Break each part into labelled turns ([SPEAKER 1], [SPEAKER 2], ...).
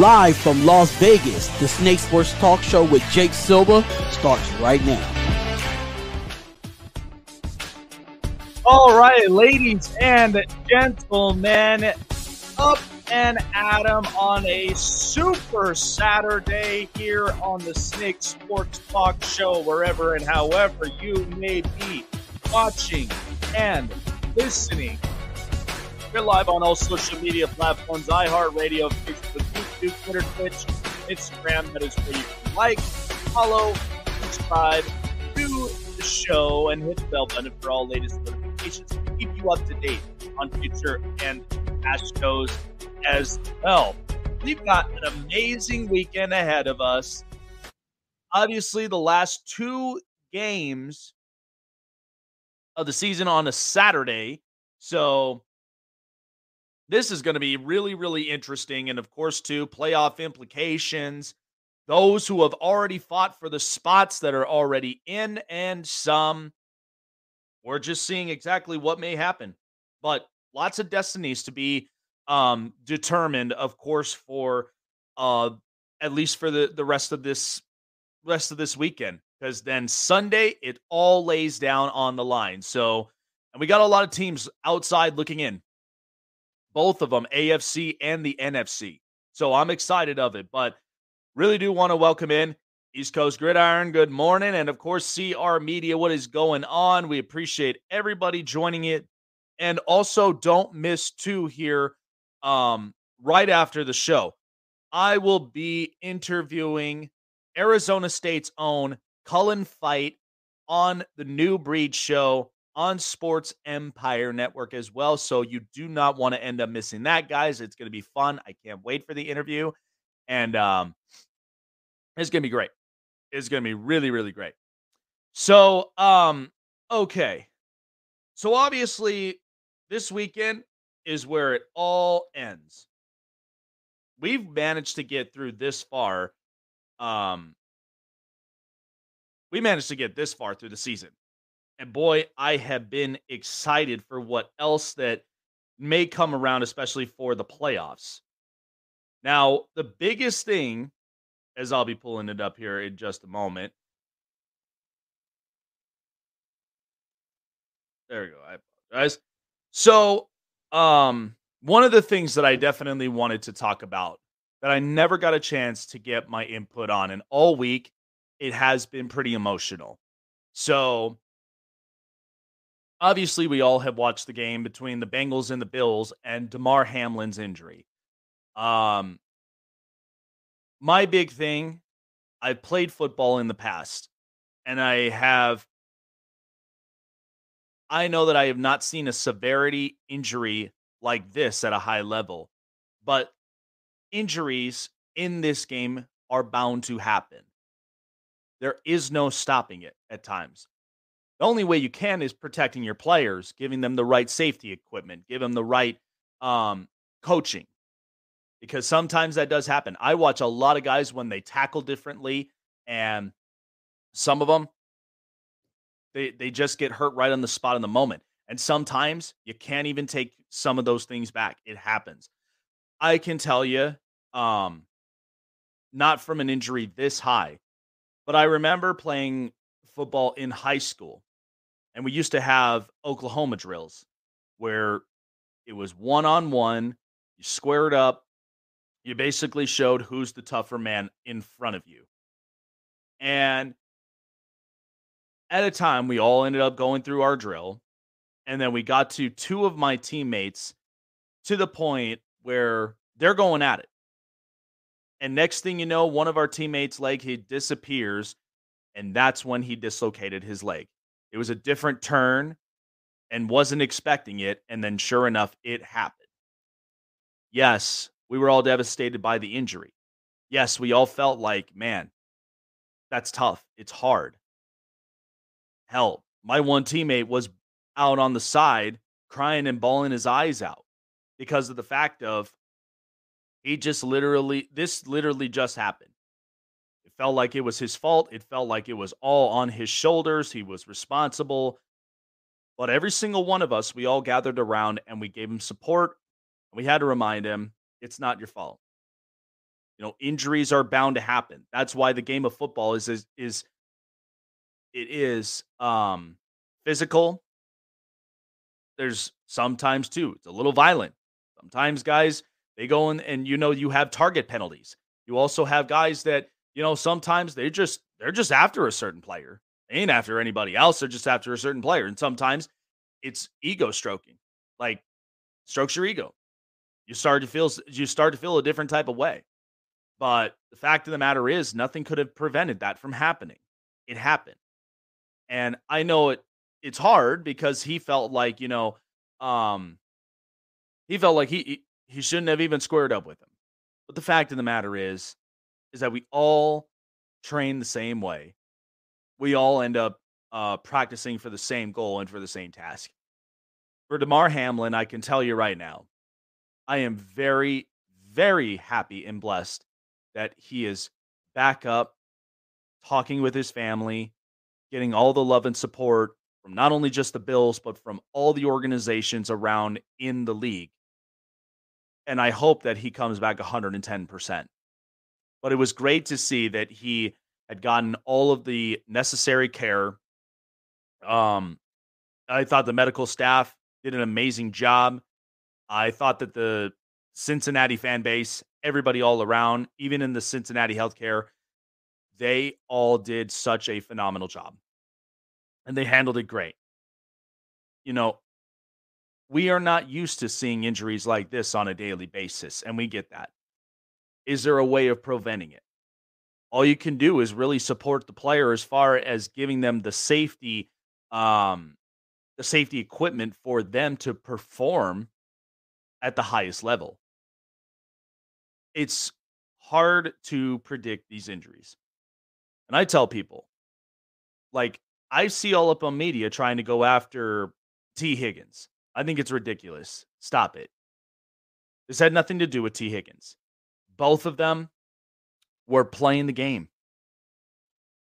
[SPEAKER 1] Live from Las Vegas, the Snake Sports Talk Show with Jake Silva starts right now.
[SPEAKER 2] All right, ladies and gentlemen, up and Adam on a super Saturday here on the Snake Sports Talk Show, wherever and however you may be watching and listening. We're live on all social media platforms iHeartRadio, Facebook, YouTube, Twitter, Twitch, Instagram. That is where you can like, follow, subscribe to the show, and hit the bell button for all latest notifications to keep you up to date on future and past shows as well. We've got an amazing weekend ahead of us. Obviously, the last two games of the season on a Saturday. So this is going to be really, really interesting. And of course, too, playoff implications. Those who have already fought for the spots that are already in, and some we're just seeing exactly what may happen. But lots of destinies to be um, determined, of course, for uh, at least for the the rest of this rest of this weekend. Because then Sunday it all lays down on the line. So, and we got a lot of teams outside looking in both of them, AFC and the NFC. So I'm excited of it, but really do want to welcome in East Coast Gridiron. Good morning. And of course, CR Media. What is going on? We appreciate everybody joining it. And also, don't miss two here um, right after the show. I will be interviewing Arizona State's own Cullen Fight on the New Breed Show on Sports Empire Network as well. So you do not want to end up missing that, guys. It's going to be fun. I can't wait for the interview. And um, it's going to be great. It's going to be really, really great. So, um, okay. So obviously, this weekend is where it all ends. We've managed to get through this far. Um, we managed to get this far through the season. And boy, I have been excited for what else that may come around, especially for the playoffs. Now, the biggest thing, as I'll be pulling it up here in just a moment. There we go. I apologize. So, um, one of the things that I definitely wanted to talk about that I never got a chance to get my input on, and all week it has been pretty emotional. So, obviously we all have watched the game between the Bengals and the Bills and Damar Hamlin's injury. Um my big thing, I've played football in the past and I have I know that I have not seen a severity injury like this at a high level. But injuries in this game are bound to happen. There is no stopping it at times. The only way you can is protecting your players, giving them the right safety equipment, give them the right um, coaching, because sometimes that does happen. I watch a lot of guys when they tackle differently, and some of them they they just get hurt right on the spot in the moment. And sometimes you can't even take some of those things back. It happens. I can tell you, um, not from an injury this high, but I remember playing football in high school and we used to have Oklahoma drills where it was one on one, you squared up, you basically showed who's the tougher man in front of you. And at a time, we all ended up going through our drill. And then we got to two of my teammates to the point where they're going at it. And next thing you know, one of our teammates' leg he disappears, and that's when he dislocated his leg. It was a different turn and wasn't expecting it. And then sure enough, it happened. Yes, we were all devastated by the injury. Yes, we all felt like, man, that's tough. It's hard. Hell, my one teammate was out on the side crying and bawling his eyes out because of the fact of he just literally this literally just happened felt like it was his fault. It felt like it was all on his shoulders. He was responsible. But every single one of us, we all gathered around and we gave him support. We had to remind him it's not your fault. You know, injuries are bound to happen. That's why the game of football is is, is it is um physical. There's sometimes too, it's a little violent. Sometimes guys, they go in and you know you have target penalties. You also have guys that, you know, sometimes they just they're just after a certain player. They ain't after anybody else. They're just after a certain player. And sometimes it's ego stroking. Like strokes your ego. You start to feel you start to feel a different type of way. But the fact of the matter is nothing could have prevented that from happening. It happened. And I know it it's hard because he felt like, you know, um he felt like he he shouldn't have even squared up with him. But the fact of the matter is is that we all train the same way. We all end up uh, practicing for the same goal and for the same task. For Damar Hamlin, I can tell you right now, I am very, very happy and blessed that he is back up, talking with his family, getting all the love and support from not only just the Bills, but from all the organizations around in the league. And I hope that he comes back 110%. But it was great to see that he had gotten all of the necessary care. Um, I thought the medical staff did an amazing job. I thought that the Cincinnati fan base, everybody all around, even in the Cincinnati healthcare, they all did such a phenomenal job. And they handled it great. You know, we are not used to seeing injuries like this on a daily basis, and we get that. Is there a way of preventing it? All you can do is really support the player as far as giving them the safety, um, the safety equipment for them to perform at the highest level. It's hard to predict these injuries. And I tell people, like, I see all up on media trying to go after Tee Higgins. I think it's ridiculous. Stop it. This had nothing to do with Tee Higgins. Both of them were playing the game.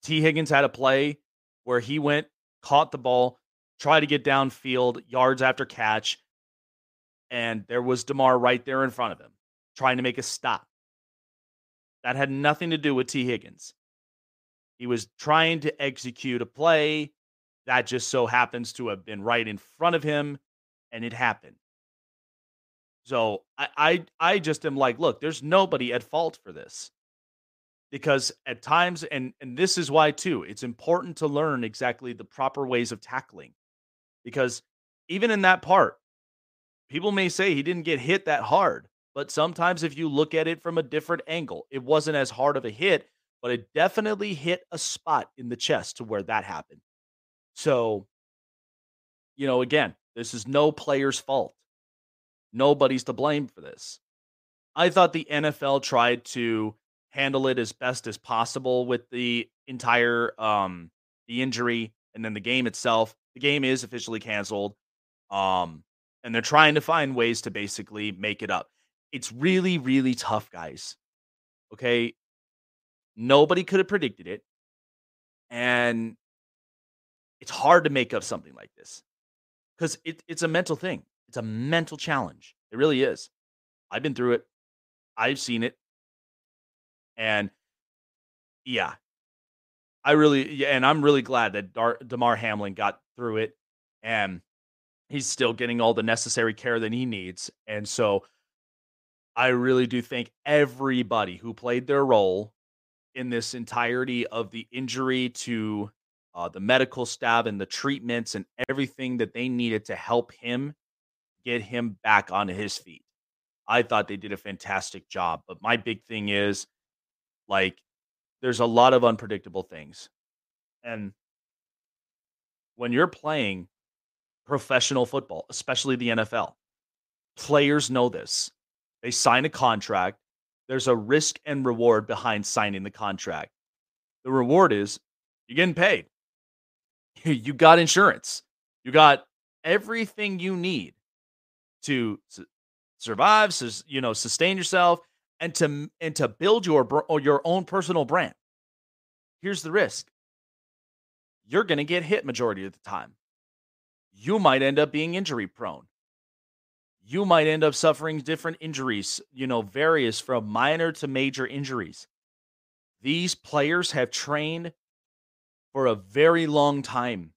[SPEAKER 2] Tee Higgins had a play where he went, caught the ball, tried to get downfield, yards after catch, and there was Damar right there in front of him, trying to make a stop. That had nothing to do with Tee Higgins. He was trying to execute a play that just so happens to have been right in front of him, and it happened. So I, I, I just am like, look, there's nobody at fault for this, because at times, and and this is why too, it's important to learn exactly the proper ways of tackling, because even in that part, people may say he didn't get hit that hard, but sometimes if you look at it from a different angle, it wasn't as hard of a hit, but it definitely hit a spot in the chest to where that happened. So, you know, again, this is no player's fault. Nobody's to blame for this. I thought the NFL tried to handle it as best as possible with the entire um the injury and then the game itself. The game is officially canceled. Um and they're trying to find ways to basically make it up. It's really really tough, guys. Okay? Nobody could have predicted it. And it's hard to make up something like this because it, it's a mental thing. It's a mental challenge. It really is. I've been through it. I've seen it. And yeah, I really, yeah, and I'm really glad that Dar- Damar Hamlin got through it and he's still getting all the necessary care that he needs. And so I really do thank everybody who played their role in this entirety of the injury to uh, the medical staff and the treatments and everything that they needed to help him get him back on his feet. I thought they did a fantastic job. But my big thing is like, there's a lot of unpredictable things. And when you're playing professional football, especially the NFL, players know this. They sign a contract, there's a risk and reward behind signing the contract. The reward is you're getting paid. You got insurance. You got everything you need to su- survive, su- you know, sustain yourself, and to and to build your or your own personal brand. Here's the risk: you're going to get hit majority of the time. You might end up being injury prone. you might end up suffering different injuries, you know, various from minor to major injuries. These players have trained for a very long time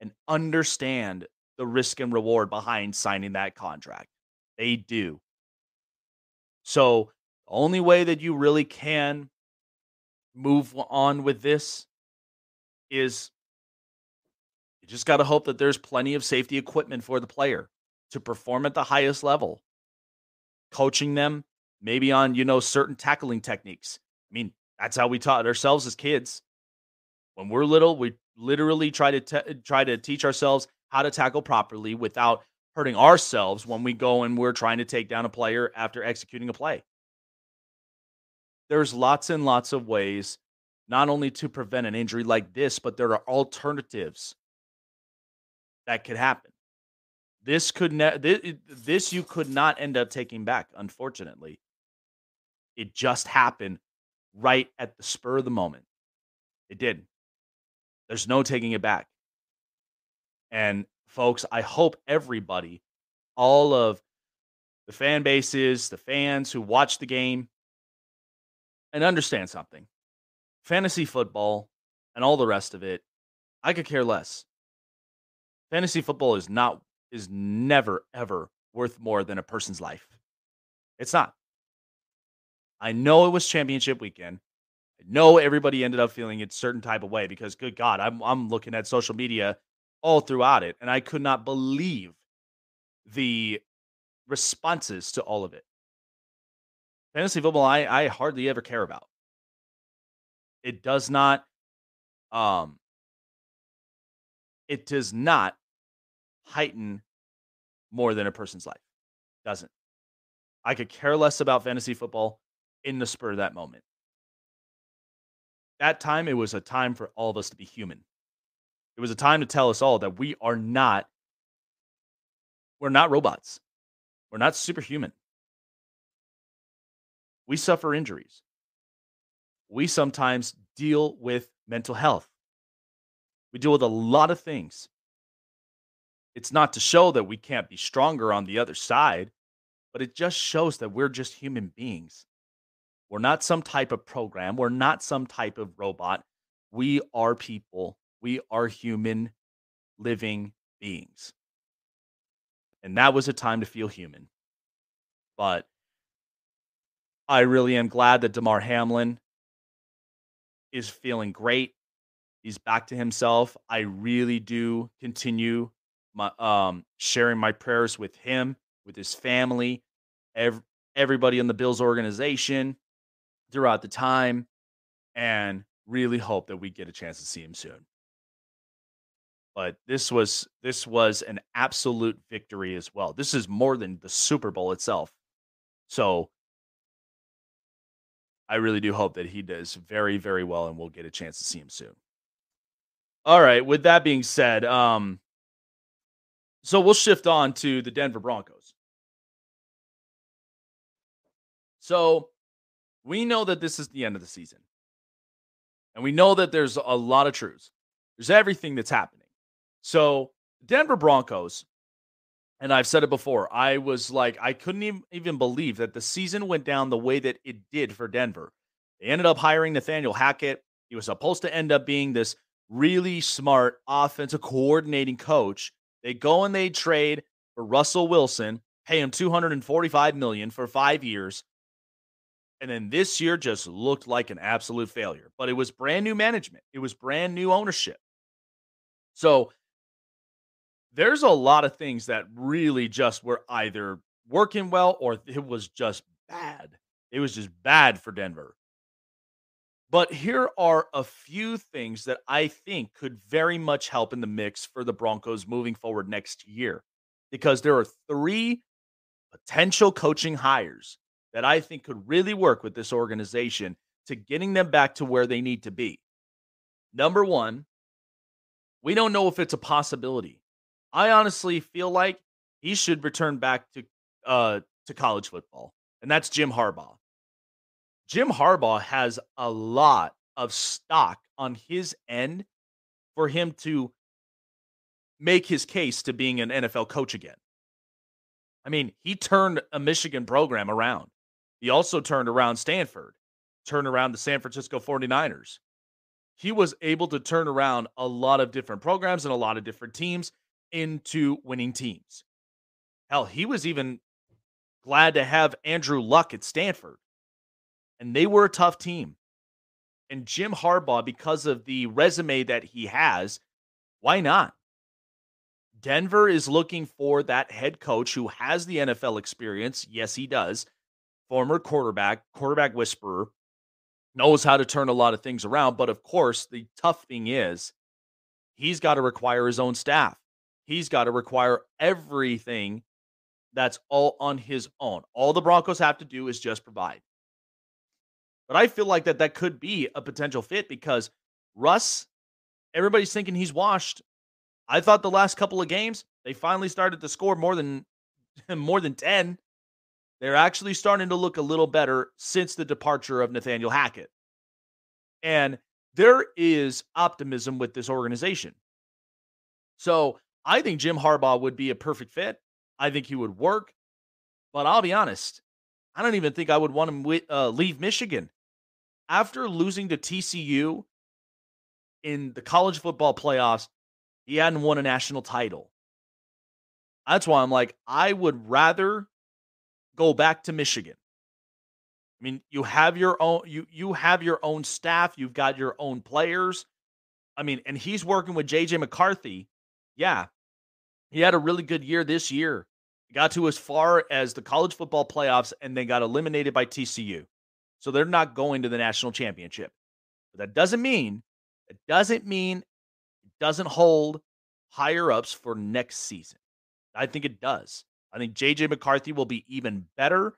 [SPEAKER 2] and understand the risk and reward behind signing that contract. They do. So, the only way that you really can move on with this is you just got to hope that there's plenty of safety equipment for the player to perform at the highest level. Coaching them maybe on, you know, certain tackling techniques. I mean, that's how we taught ourselves as kids. When we're little, we literally try to te- try to teach ourselves how to tackle properly without hurting ourselves when we go and we're trying to take down a player after executing a play. There's lots and lots of ways not only to prevent an injury like this, but there are alternatives that could happen. This could ne- this, this you could not end up taking back, unfortunately. It just happened right at the spur of the moment. It did. There's no taking it back. And folks, I hope everybody, all of the fan bases, the fans who watch the game, and understand something. Fantasy football and all the rest of it, I could care less. Fantasy football is not is never ever worth more than a person's life. It's not. I know it was championship weekend. I know everybody ended up feeling a certain type of way because good God, I'm I'm looking at social media all throughout it, and I could not believe the responses to all of it. Fantasy football, I, I hardly ever care about. It does not um it does not heighten more than a person's life. Doesn't. I could care less about fantasy football in the spur of that moment. That time, it was a time for all of us to be human. It was a time to tell us all that we are not, we're not robots. We're not superhuman. We suffer injuries. We sometimes deal with mental health. We deal with a lot of things. It's not to show that we can't be stronger on the other side, but it just shows that we're just human beings. We're not some type of program. We're not some type of robot. We are people. We are human living beings. And that was a time to feel human. But I really am glad that Damar Hamlin is feeling great. He's back to himself. I really do continue my um sharing my prayers with him, with his family, ev- everybody in the Bills organization throughout the time, and really hope that we get a chance to see him soon. But this was this was an absolute victory as well. This is more than the Super Bowl itself. So I really do hope that he does very, very well and we'll get a chance to see him soon. All right. With that being said, um, so we'll shift on to the Denver Broncos. So we know that this is the end of the season. And we know that there's a lot of truths. There's everything that's happening. So, Denver Broncos, and I've said it before, I was like, I couldn't even believe that the season went down the way that it did for Denver. They ended up hiring Nathaniel Hackett. He was supposed to end up being this really smart offensive coordinating coach. They go and they trade for Russell Wilson, pay him 245 million for 5 years. And then this year just looked like an absolute failure. But it was brand new management. It was brand new ownership. So there's a lot of things that really just were either working well or it was just bad. It was just bad for Denver. But here are a few things that I think could very much help in the mix for the Broncos moving forward next year. Because there are three potential coaching hires that I think could really work with this organization to getting them back to where they need to be. Number one, we don't know if it's a possibility. I honestly feel like he should return back to uh, to college football, and that's Jim Harbaugh. Jim Harbaugh has a lot of stock on his end for him to make his case to being an NFL coach again. I mean, he turned a Michigan program around. He also turned around Stanford, turned around the San Francisco 49ers. He was able to turn around a lot of different programs and a lot of different teams into winning teams. Hell, he was even glad to have Andrew Luck at Stanford. And they were a tough team. And Jim Harbaugh, because of the resume that he has, why not? Denver is looking for that head coach who has the NFL experience. Yes, he does. Former quarterback, quarterback whisperer, knows how to turn a lot of things around. But of course, the tough thing is he's got to require his own staff. He's got to require everything that's all on his own. All the Broncos have to do is just provide. But I feel like that that could be a potential fit because Russ, everybody's thinking he's washed. I thought the last couple of games they finally started to score more than more than 10. They're actually starting to look a little better since the departure of Nathaniel Hackett. And there is optimism with this organization. So I think Jim Harbaugh would be a perfect fit. I think he would work. But I'll be honest, I don't even think I would want him uh, leave Michigan. After losing to TCU in the college football playoffs, he hadn't won a national title. That's why I'm like, I would rather go back to Michigan. I mean, you have your own you you have your own staff, you've got your own players. I mean, and he's working with JJ McCarthy. Yeah. He had a really good year this year. Got to as far as the college football playoffs and they got eliminated by TCU. So they're not going to the national championship. But that doesn't mean it doesn't mean it doesn't hold higher ups for next season. I think it does. I think JJ McCarthy will be even better.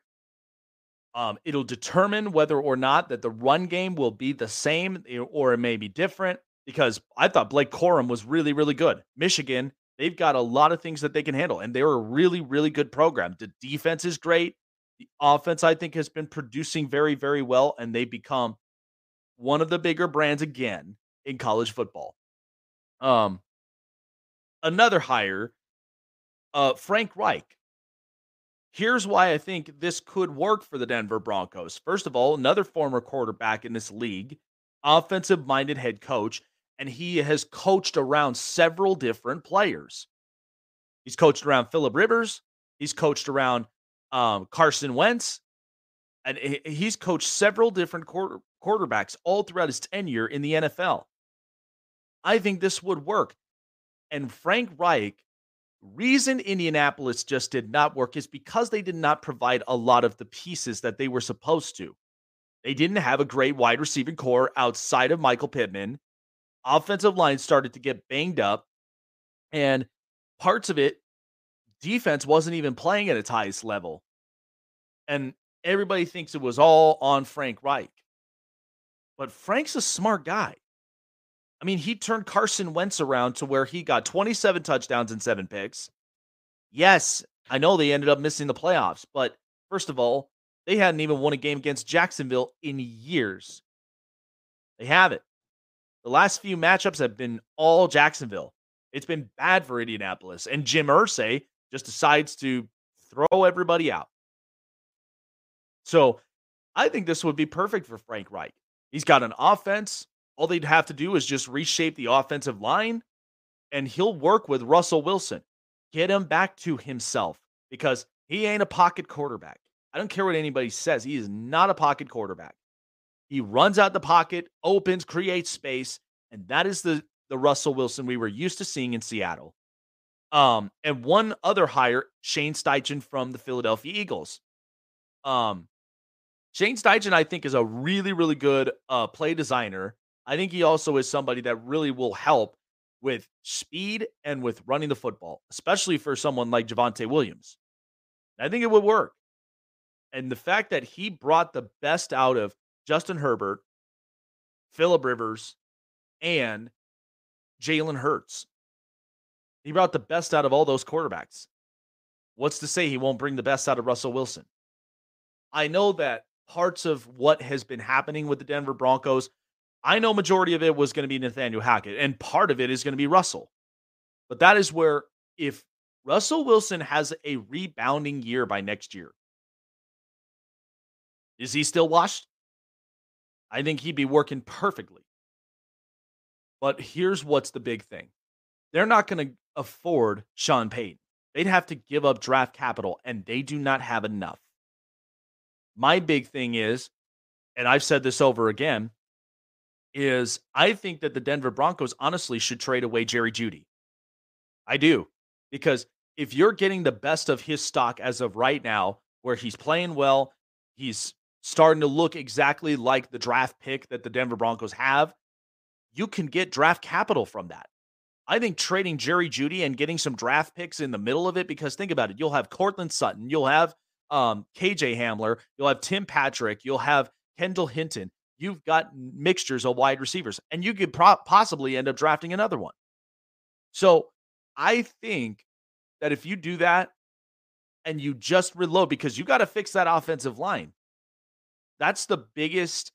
[SPEAKER 2] Um, it'll determine whether or not that the run game will be the same eh, or it may be different because I thought Blake Corum was really, really good. Michigan, they've got a lot of things that they can handle, and they're a really, really good program. The defense is great. The offense, I think, has been producing very, very well, and they become one of the bigger brands again in college football. Um, another hire, uh, Frank Reich. Here's why I think this could work for the Denver Broncos. First of all, another former quarterback in this league, offensive minded head coach, and he has coached around several different players. He's coached around Philip Rivers, he's coached around um, Carson Wentz, and he's coached several different quarter, quarterbacks all throughout his tenure in the NFL. I think this would work. And Frank Reich reason Indianapolis just did not work is because they did not provide a lot of the pieces that they were supposed to. They didn't have a great wide receiving core outside of Michael Pittman. Offensive line started to get banged up, and parts of it, defense wasn't even playing at its highest level. And everybody thinks it was all on Frank Reich. But Frank's a smart guy. I mean, he turned Carson Wentz around to where he got 27 touchdowns and seven picks. Yes, I know they ended up missing the playoffs, but first of all, they hadn't even won a game against Jacksonville in years. They haven't. The last few matchups have been all Jacksonville. It's been bad for Indianapolis. And Jim Irsay just decides to throw everybody out. So I think this would be perfect for Frank Reich. He's got an offense all they'd have to do is just reshape the offensive line, and he'll work with Russell Wilson. Get him back to himself because he ain't a pocket quarterback. I don't care what anybody says. He is not a pocket quarterback. He runs out the pocket, opens, creates space, and that is the the Russell Wilson we were used to seeing in Seattle. Um, and one other hire, Shane Steichen from the Philadelphia Eagles. Um, Shane Steichen, I think, is a really, really good uh, play designer I think he also is somebody that really will help with speed and with running the football, especially for someone like Javonte Williams. I think it would work. And the fact that he brought the best out of Justin Herbert, Philip Rivers, and Jalen Hurts. He brought the best out of all those quarterbacks. What's to say he won't bring the best out of Russell Wilson? I know that parts of what has been happening with the Denver Broncos I know majority of it was going to be Nathaniel Hackett, and part of it is going to be Russell. But that is where if Russell Wilson has a rebounding year by next year. Is he still washed? I think he'd be working perfectly. But here's what's the big thing they're not going to afford Sean Payton. They'd have to give up draft capital, and they do not have enough. My big thing is, and I've said this over again, is I think that the Denver Broncos honestly should trade away Jerry Jeudy. I do. Because if you're getting the best of his stock as of right now, where he's playing well, he's starting to look exactly like the draft pick that the Denver Broncos have, you can get draft capital from that. I think trading Jerry Jeudy and getting some draft picks in the middle of it, because think about it, you'll have Courtland Sutton, you'll have um, KJ Hamler, you'll have Tim Patrick, you'll have Kendall Hinton. You've got mixtures of wide receivers, and you could pro- possibly end up drafting another one. So I think that if you do that and you just reload, because you got to fix that offensive line, that's the biggest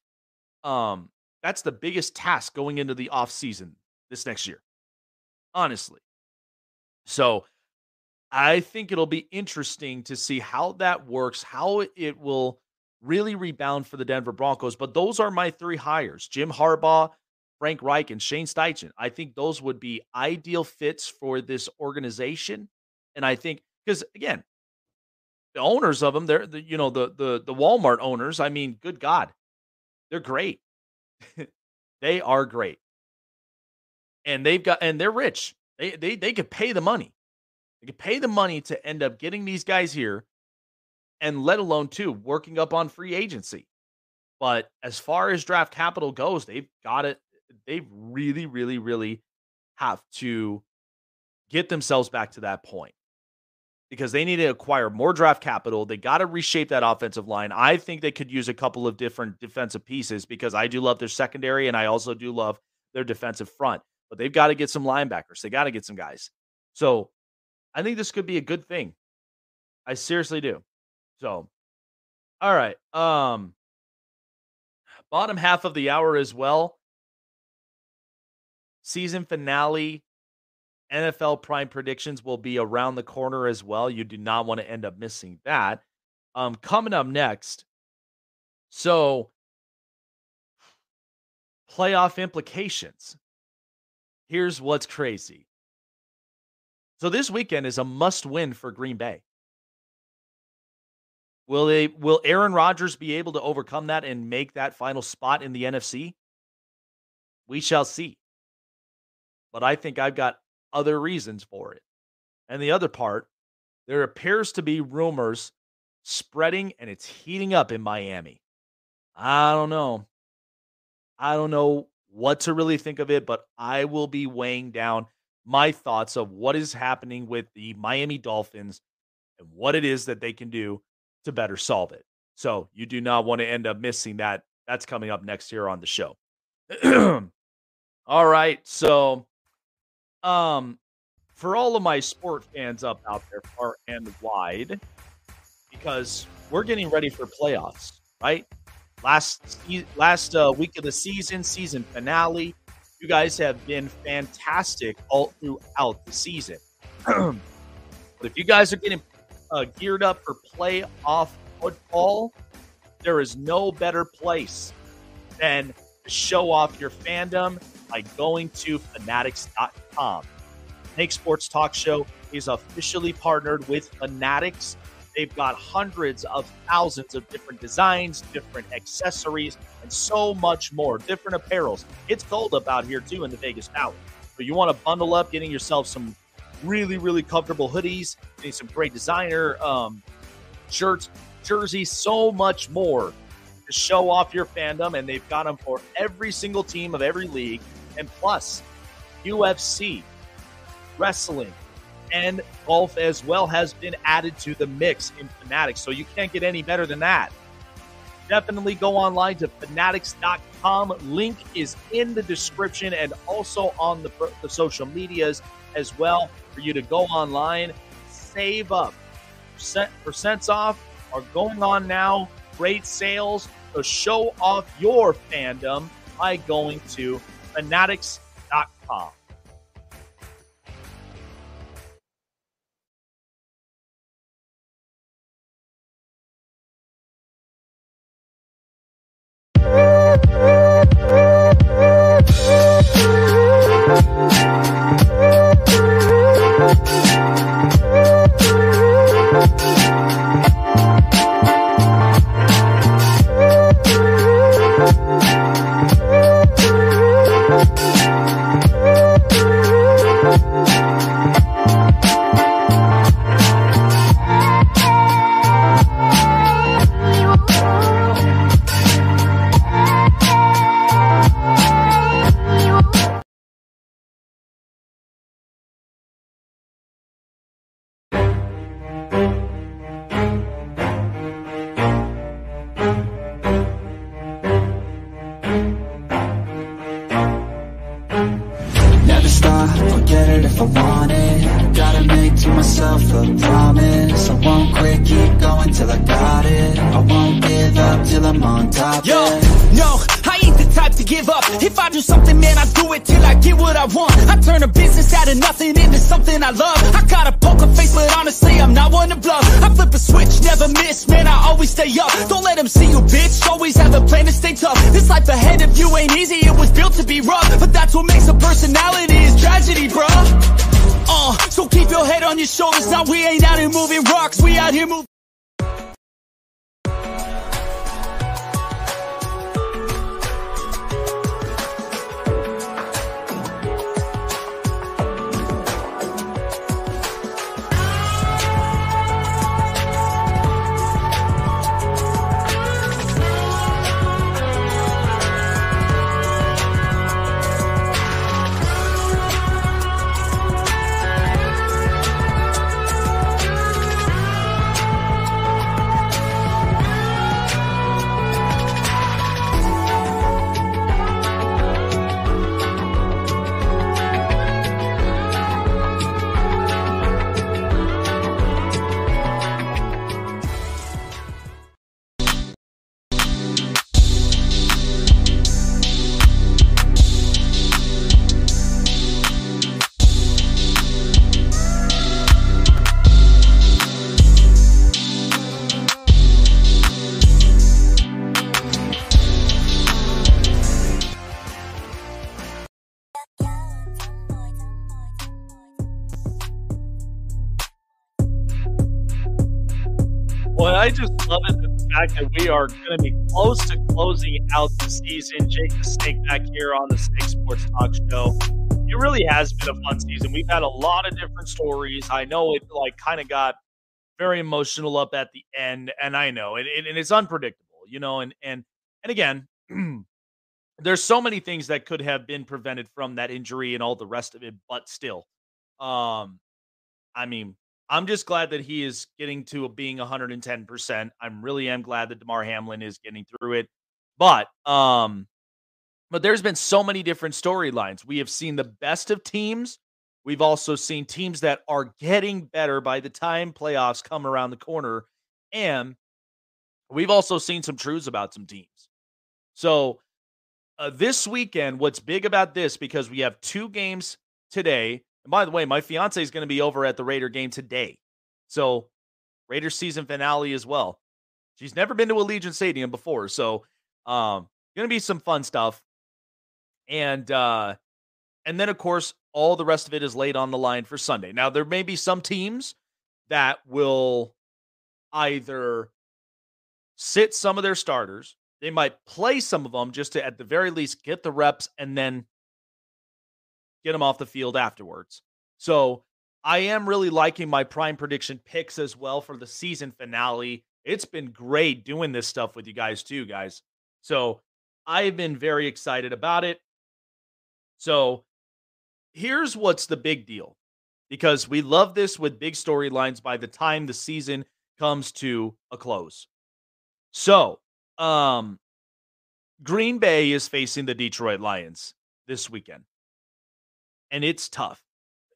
[SPEAKER 2] um that's the biggest task going into the off season this next year honestly. So i think it'll be interesting to see how that works how it will really rebound for the denver broncos but those are my three hires jim harbaugh frank reich and shane steichen. I think those would be ideal fits for this organization and i think because again the owners of them, they're the, you know the the the Walmart owners. I mean, good God, they're great. they are great, and they've got and they're rich. They they they could pay the money. They could pay the money to end up getting these guys here, and let alone too working up on free agency. But as far as draft capital goes, they've got it. They really, really, really have to get themselves back to that point because they need to acquire more draft capital. They got to reshape that offensive line. I think they could use a couple of different defensive pieces because I do love their secondary and I also do love their defensive front. But they've got to get some linebackers. They got to get some guys. So I think this could be a good thing. I seriously do. So, all right. Um, bottom half of the hour as well. Season finale NFL Prime predictions will be around the corner as well. You do not want to end up missing that. Um, coming up next, so playoff implications. Here's what's crazy. So this weekend is a must-win for Green Bay. Will they will Aaron Rodgers be able to overcome that and make that final spot in the NFC? We shall see. But I think I've got other reasons for it. And the other part, there appears to be rumors spreading and it's heating up in Miami. I don't know. I don't know what to really think of it, but I will be weighing down my thoughts of what is happening with the Miami Dolphins and what it is that they can do to better solve it. So you do not want to end up missing that. That's coming up next year on the show. All right. So um, for all of my sport fans up out there, far and wide, because we're getting ready for playoffs, right? Last last uh, week of the season, season finale. You guys have been fantastic all throughout the season. but if you guys are getting uh, geared up for playoff football, there is no better place than to show off your fandom by going to fanatics.com. Snake Sports Talk Show is officially partnered with Fanatics. They've got hundreds of thousands of different designs, different accessories, and so much more. Different apparels. It's cold up out here too in the Vegas Valley. So you want to bundle up, getting yourself some really, really comfortable hoodies, getting some great designer um, shirts, jerseys, so much more to show off your fandom. And they've got them for every single team of every league and plus UFC, wrestling, and golf as well has been added to the mix in Fanatics. So you can't get any better than that. Definitely go online to fanatics.com. Link is in the description and also on the, the social medias as well for you to go online, save up. Percent, percents off are going on now. Great sales. So show off your fandom by going to fanatics.com com.
[SPEAKER 3] never stop, forget it if I want it. Gotta make to myself a promise. I won't quit, keep going till I got it. I won't give up till I'm on top,
[SPEAKER 4] Yo,
[SPEAKER 3] Yo,
[SPEAKER 4] no, ain't the type to give up. If I do something, man, I do it till I get what I want. I turn a business out of nothing into something I love. I got a poker face, but honestly, I'm not one to bluff. I flip a switch, never miss, man, I always stay up. Don't let them see you, bitch, always have a plan to stay tough. This life ahead of you ain't easy, it was built to be rough. But that's what makes a personality, is tragedy, bruh. Uh, so keep your head on your shoulders Now we ain't out here moving rocks We out here moving
[SPEAKER 2] fact that we are going to be close to closing out the season. Jake the Snake back here on the Snake Sports Talk Show. It really has been a fun season. We've had a lot of different stories. I know it like kind of got very emotional up at the end, and I know, and, and it's unpredictable, you know, and and and again. there's so many things that could have been prevented from that injury and all the rest of it, but still, um, I mean, I'm just glad that he is getting to being 110%. I'm really am glad that Damar Hamlin is getting through it. But um but there's been so many different storylines. We have seen the best of teams. We've also seen teams that are getting better by the time playoffs come around the corner and we've also seen some truths about some teams. So uh, this weekend, what's big about this because we have two games today and by the way, my fiance is going to be over at the Raider game today. So, Raider season finale as well. She's never been to Allegiant Stadium before, so um going to be some fun stuff. And uh and then of course, all the rest of it is laid on the line for Sunday. Now, there may be some teams that will either sit some of their starters, they might play some of them just to at the very least get the reps and then get him off the field afterwards. So I am really liking my prime prediction picks as well for the season finale. It's been great doing this stuff with you guys too, guys. So I've been very excited about it. So here's what's the big deal because we love this with big storylines by the time the season comes to a close. So, um, Green Bay is facing the Detroit Lions this weekend and it's tough.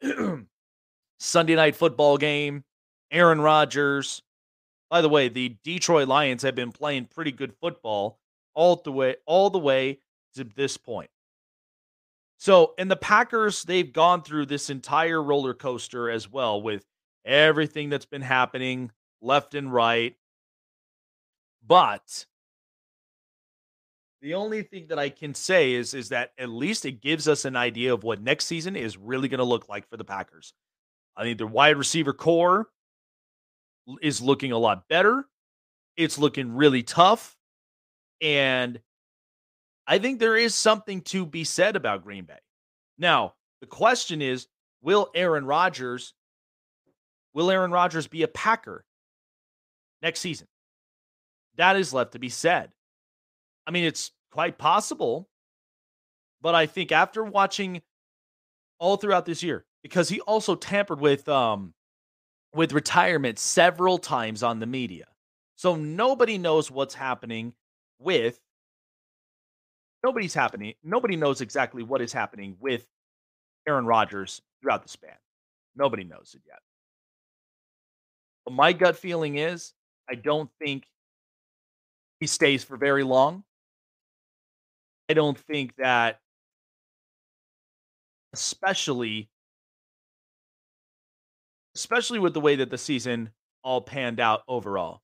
[SPEAKER 2] Sunday night football game, Aaron Rodgers. By the way, the Detroit Lions have been playing pretty good football all the way all the way to this point. So, in the Packers, they've gone through this entire roller coaster as well with everything that's been happening left and right. But the only thing that I can say is is that at least it gives us an idea of what next season is really going to look like for the Packers. I think their wide receiver corps is looking a lot better. It's looking really tough. And I think there is something to be said about Green Bay. Now, the question is, will Aaron Rodgers will Aaron Rodgers be a Packer next season? That is left to be said. I mean, it's quite possible, but I think after watching all throughout this year, because he also tampered with um with retirement several times on the media. So nobody knows what's happening with nobody's happening. Nobody knows exactly what is happening with Aaron Rodgers throughout the span. Nobody knows it yet. But my gut feeling is I don't think he stays for very long. I don't think that, especially, especially with the way that the season all panned out overall.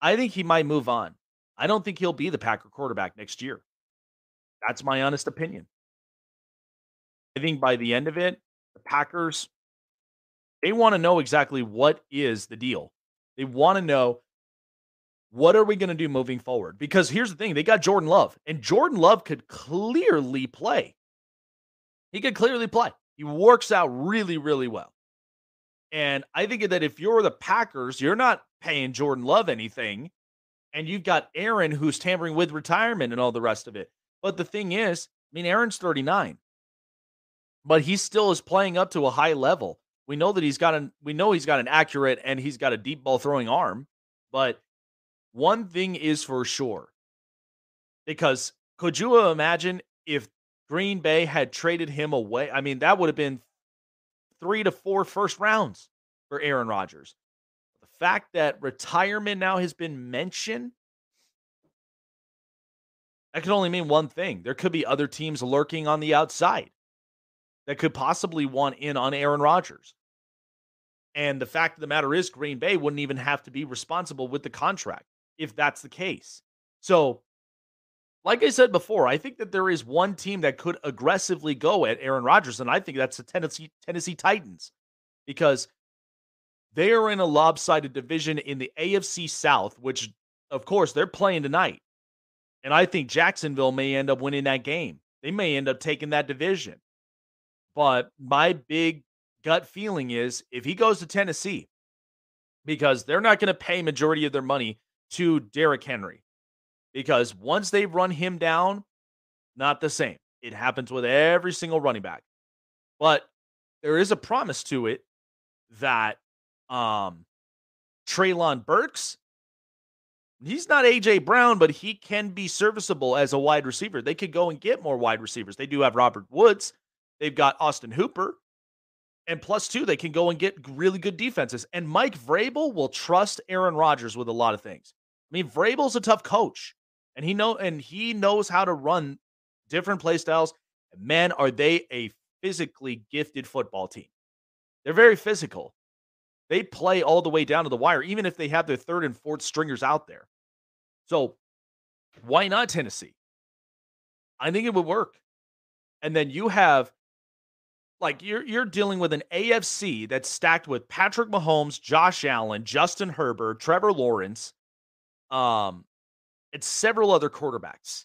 [SPEAKER 2] I think he might move on. I don't think he'll be the Packer quarterback next year. That's my honest opinion. I think by the end of it, the Packers they want to know exactly what is the deal. They want to know what are we going to do moving forward? Because here's the thing, they got Jordan Love, and Jordan Love could clearly play. He could clearly play. He works out really, really well. And I think that if you're the Packers, you're not paying Jordan Love anything. And you've got Aaron who's tampering with retirement and all the rest of it. But the thing is, I mean, Aaron's 39, but he still is playing up to a high level. We know that he's got an we know he's got an accurate and he's got a deep ball throwing arm, but one thing is for sure. Because could you imagine if Green Bay had traded him away? I mean, that would have been three to four first rounds for Aaron Rodgers. The fact that retirement now has been mentioned, that can only mean one thing. There could be other teams lurking on the outside that could possibly want in on Aaron Rodgers. And the fact of the matter is, Green Bay wouldn't even have to be responsible with the contract if that's the case. So, like I said before, I think that there is one team that could aggressively go at Aaron Rodgers, and I think that's the Tennessee Tennessee Titans because they are in a lopsided division in the AFC South, which, of course, they're playing tonight. And I think Jacksonville may end up winning that game. They may end up taking that division. But my big gut feeling is if he goes to Tennessee, because they're not going to pay majority of their money to Derrick Henry, because once they run him down, not the same. It happens with every single running back. But there is a promise to it that um Treylon Burks, he's not AJ Brown, but he can be serviceable as a wide receiver. They could go and get more wide receivers. They do have Robert Woods. They've got Austin Hooper. And plus two, they can go and get really good defenses. And Mike Vrabel will trust Aaron Rodgers with a lot of things. I mean, Vrabel's a tough coach, and he know and he knows how to run different play styles. And man, are they a physically gifted football team? They're very physical. They play all the way down to the wire, even if they have their third and fourth stringers out there. So, why not Tennessee? I think it would work. And then you have like you're you're dealing with an AFC that's stacked with Patrick Mahomes, Josh Allen, Justin Herbert, Trevor Lawrence, um, and several other quarterbacks.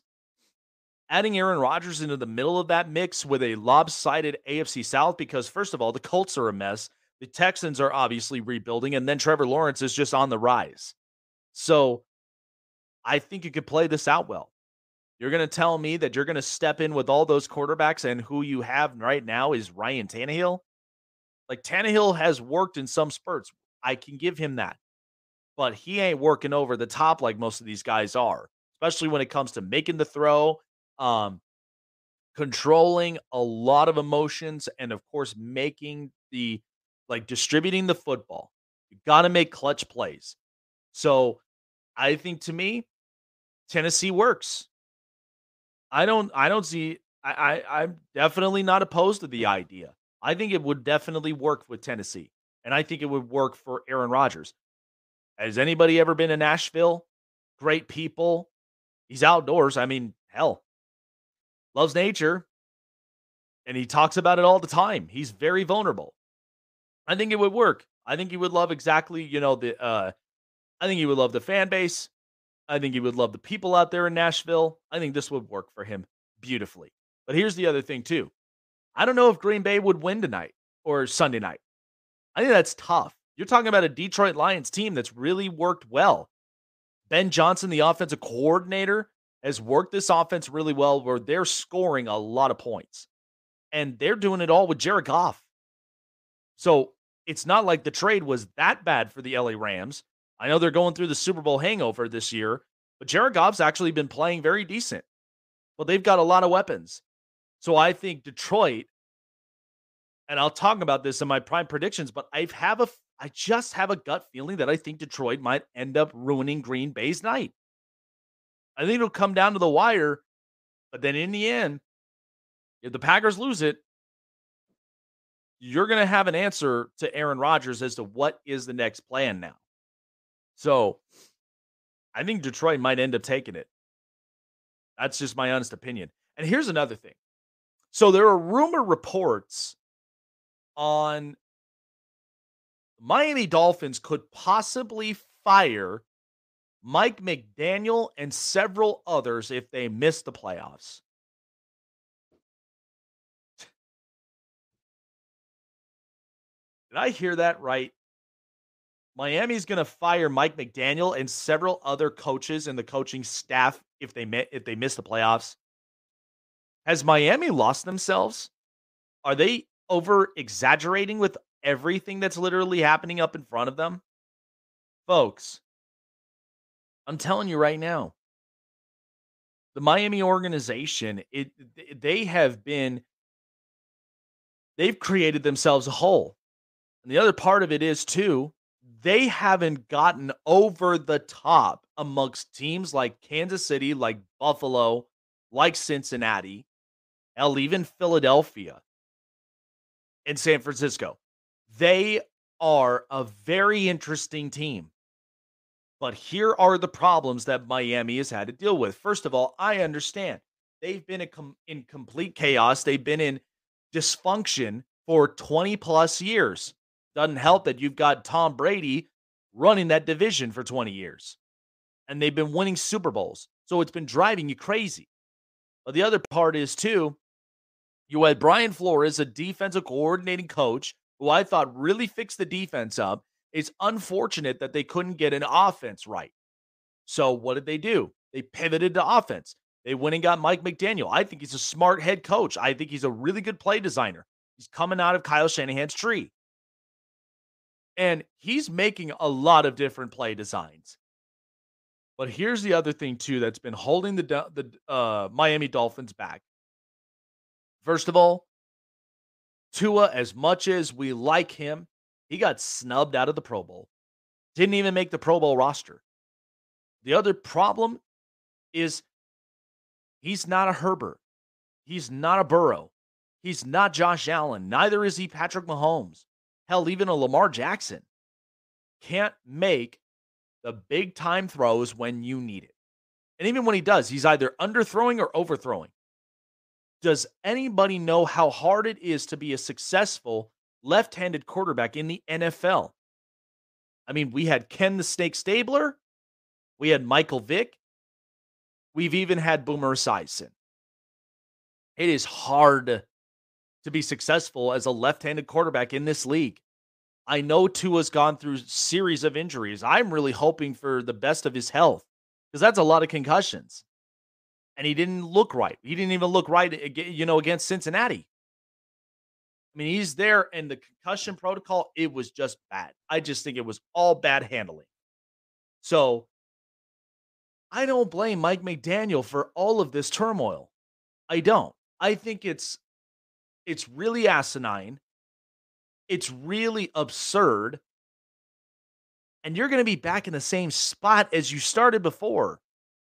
[SPEAKER 2] Adding Aaron Rodgers into the middle of that mix with a lopsided AFC South because first of all, the Colts are a mess. The Texans are obviously rebuilding, and then Trevor Lawrence is just on the rise. So I think you could play this out well. You're going to tell me that you're going to step in with all those quarterbacks and who you have right now is Ryan Tannehill? Like Tannehill has worked in some spurts. I can give him that. But he ain't working over the top like most of these guys are, especially when it comes to making the throw, um, controlling a lot of emotions, and of course, making the like distributing the football. You got to make clutch plays. So I think to me, Tennessee works. I don't I don't see I, I I'm definitely not opposed to the idea. I think it would definitely work with Tennessee. And I think it would work for Aaron Rodgers. Has anybody ever been to Nashville? Great people. He's outdoors. I mean, hell. Loves nature. And he talks about it all the time. He's very vulnerable. I think it would work. I think he would love exactly, you know, the uh I think he would love the fan base. I think he would love the people out there in Nashville. I think this would work for him beautifully. But here's the other thing, too. I don't know if Green Bay would win tonight or Sunday night. I think that's tough. You're talking about a Detroit Lions team that's really worked well. Ben Johnson, the offensive coordinator, has worked this offense really well where they're scoring a lot of points. And they're doing it all with Jared Goff. So it's not like the trade was that bad for the LA Rams. I know they're going through the Super Bowl hangover this year, but Jared Goff's actually been playing very decent. Well, they've got a lot of weapons. So I think Detroit and I'll talk about this in my prime predictions, but I have a I just have a gut feeling that I think Detroit might end up ruining Green Bay's night. I think it'll come down to the wire, but then in the end, if the Packers lose it, you're going to have an answer to Aaron Rodgers as to what is the next plan now. So I think Detroit might end up taking it. That's just my honest opinion. And here's another thing. So there are rumor reports on Miami Dolphins could possibly fire Mike McDaniel and several others if they miss the playoffs. Did I hear that right? Miami's going to fire Mike McDaniel and several other coaches and the coaching staff if they if they miss the playoffs. Has Miami lost themselves? Are they over exaggerating with everything that's literally happening up in front of them? Folks, I'm telling you right now. The Miami organization, it they have been they've created themselves a hole. And the other part of it is too, they haven't gotten over the top amongst teams like Kansas City, like Buffalo, like Cincinnati, hell, even Philadelphia and San Francisco. They are a very interesting team. But here are the problems that Miami has had to deal with. First of all, I understand they've been in complete chaos. They've been in dysfunction for 20 plus years. Doesn't help that you've got Tom Brady running that division for 20 years. And they've been winning Super Bowls. So it's been driving you crazy. But the other part is, too, you had Brian Flores, a defensive coordinating coach, who I thought really fixed the defense up. It's unfortunate that they couldn't get an offense right. So what did they do? They pivoted to offense. They went and got Mike McDaniel. I think he's a smart head coach. I think he's a really good play designer. He's coming out of Kyle Shanahan's tree. And he's making a lot of different play designs. But here's the other thing too that's been holding the the uh, Miami Dolphins back. First of all, Tua, as much as we like him, he got snubbed out of the Pro Bowl. Didn't even make the Pro Bowl roster. The other problem is he's not a Herbert. He's not a Burrow. He's not Josh Allen. Neither is he Patrick Mahomes. Hell, even a Lamar Jackson can't make the big time throws when you need it. And even when he does, he's either underthrowing or overthrowing. Does anybody know how hard it is to be a successful left handed quarterback in the NFL? I mean, we had Ken the Snake Stabler, we had Michael Vick, we've even had Boomer Esiason. It is hard to be successful as a left-handed quarterback in this league. I know Tua's gone through series of injuries. I'm really hoping for the best of his health because that's a lot of concussions. And he didn't look right. He didn't even look right, you know, against Cincinnati. I mean, he's there, and the concussion protocol, it was just bad. I just think it was all bad handling. So I don't blame Mike McDaniel for all of this turmoil. I don't. I think it's it's really asinine. It's really absurd. And you're going to be back in the same spot as you started before.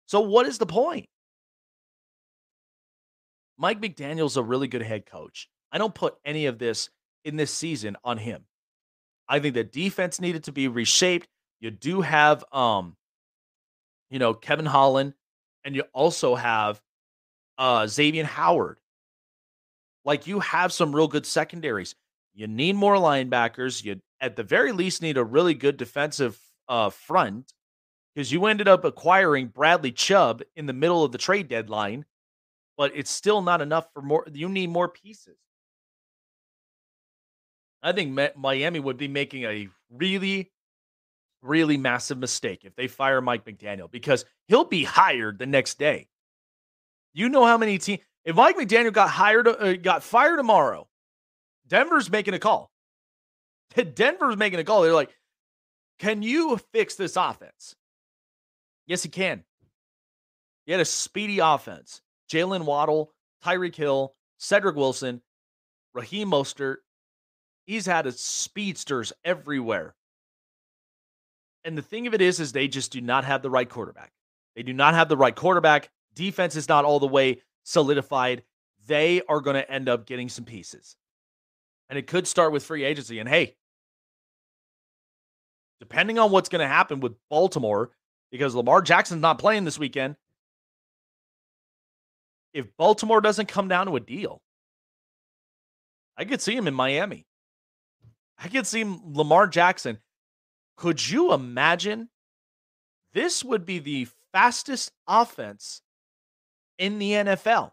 [SPEAKER 2] So, what is the point? Mike McDaniel's a really good head coach. I don't put any of this in this season on him. I think the defense needed to be reshaped. You do have um you know Kevin Holland and you also have uh Xavier Howard like you have some real good secondaries. You need more linebackers. You at the very least need a really good defensive uh, front because you ended up acquiring Bradley Chubb in the middle of the trade deadline, but it's still not enough for more. You need more pieces. I think Miami would be making a really, really massive mistake if they fire Mike McDaniel because he'll be hired the next day. You know how many teams if Mike McDaniel got hired, uh, got fired tomorrow, Denver's making a call. Denver's making a call. They're like, "Can you fix this offense?" Yes, he can. He had a speedy offense. Jaylen Waddle, Tyreek Hill, Cedric Wilson, Raheem Mostert, He's had a speedsters everywhere. And the thing of it is, is they just do not have the right quarterback. They do not have the right quarterback. Defense is not all the way solidified. They are going to end up getting some pieces. And it could start with free agency. And hey, depending on what's going to happen with Baltimore, because Lamar Jackson's not playing this weekend, if Baltimore doesn't come down to a deal, I could see him in Miami. I could see Lamar Jackson. Could you imagine? This would be the fastest offense in the NFL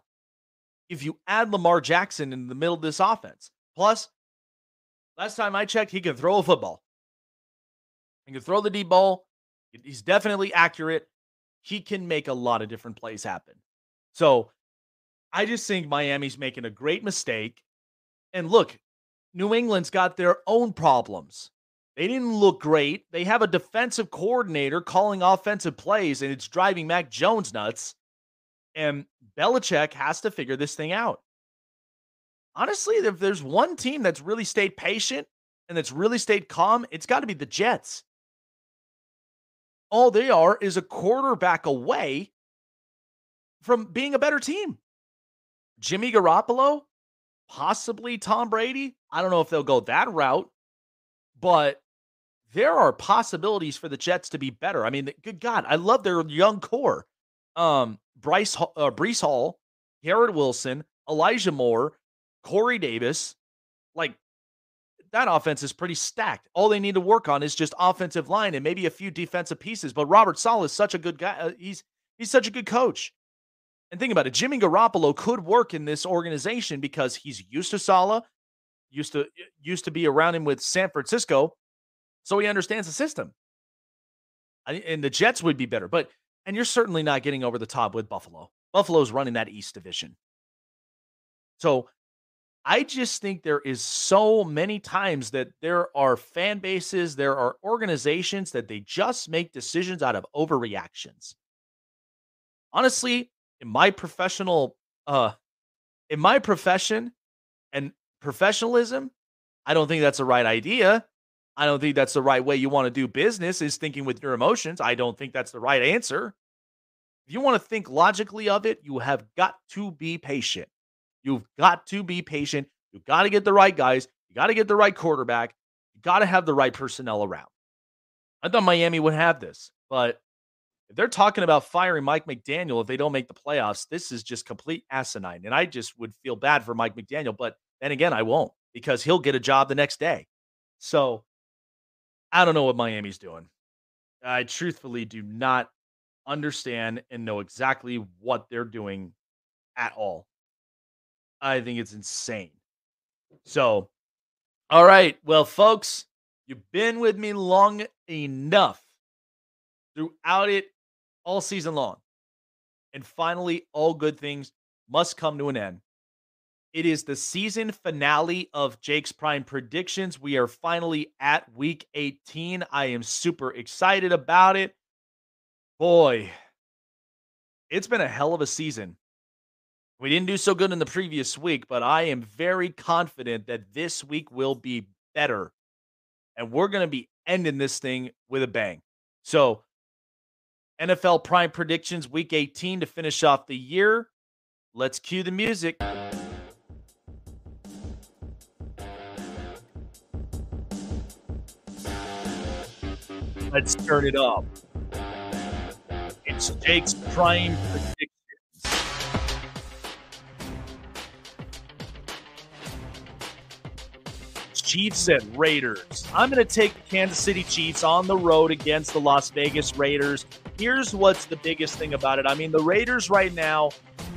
[SPEAKER 2] if you add Lamar Jackson in the middle of this offense. Plus, last time I checked, he can throw a football. He can throw the deep ball. He's definitely accurate. He can make a lot of different plays happen. So I just think Miami's making a great mistake. And look, New England's got their own problems. They didn't look great. They have a defensive coordinator calling offensive plays, and it's driving Mac Jones nuts. And Belichick has to figure this thing out. Honestly, if there's one team that's really stayed patient and that's really stayed calm, it's got to be the Jets. All they are is a quarterback away from being a better team. Jimmy Garoppolo, possibly Tom Brady. I don't know if they'll go that route, but there are possibilities for the Jets to be better. I mean, good God, I love their young core. Um, Bryce, uh, Breece Hall, Garrett Wilson, Elijah Moore, Corey Davis. Like that offense is pretty stacked. All they need to work on is just offensive line and maybe a few defensive pieces. But Robert Saleh is such a good guy. Uh, he's he's such a good coach. And think about it, Jimmy Garoppolo could work in this organization because he's used to Saleh, used to used to be around him with San Francisco, so he understands the system. And the Jets would be better, but and you're certainly not getting over the top with Buffalo. Buffalo's running that East Division. So I just think there is so many times that there are fan bases, there are organizations that they just make decisions out of overreactions. Honestly, in my professional uh in my profession and professionalism, I don't think that's the right idea. I don't think that's the right way you want to do business is thinking with your emotions. I don't think that's the right answer. If you want to think logically of it, you have got to be patient. You've got to be patient. You've got to get the right guys. You got to get the right quarterback. You got to have the right personnel around. I thought Miami would have this, but if they're talking about firing Mike McDaniel if they don't make the playoffs, this is just complete asinine. And I just would feel bad for Mike McDaniel. But then again, I won't because he'll get a job the next day. So I don't know what Miami's doing. I truthfully do not understand and know exactly what they're doing at all. I think it's insane. So, all right. Well, folks, you've been with me long enough throughout it all season long. And finally, all good things must come to an end. It is the season finale of Jake's Prime Predictions. We are finally at week 18. I am super excited about it. Boy, it's been a hell of a season. We didn't do so good in the previous week, but I am very confident that this week will be better. And we're going to be ending this thing with a bang. So, NFL Prime Predictions Week 18 to finish off the year. Let's cue the music. Let's turn it up. It's Jake's Prime Predictions. Chiefs and Raiders. I'm going to take the Kansas City Chiefs on the road against the Las Vegas Raiders here's what's the biggest thing about it. I mean, the Raiders right now,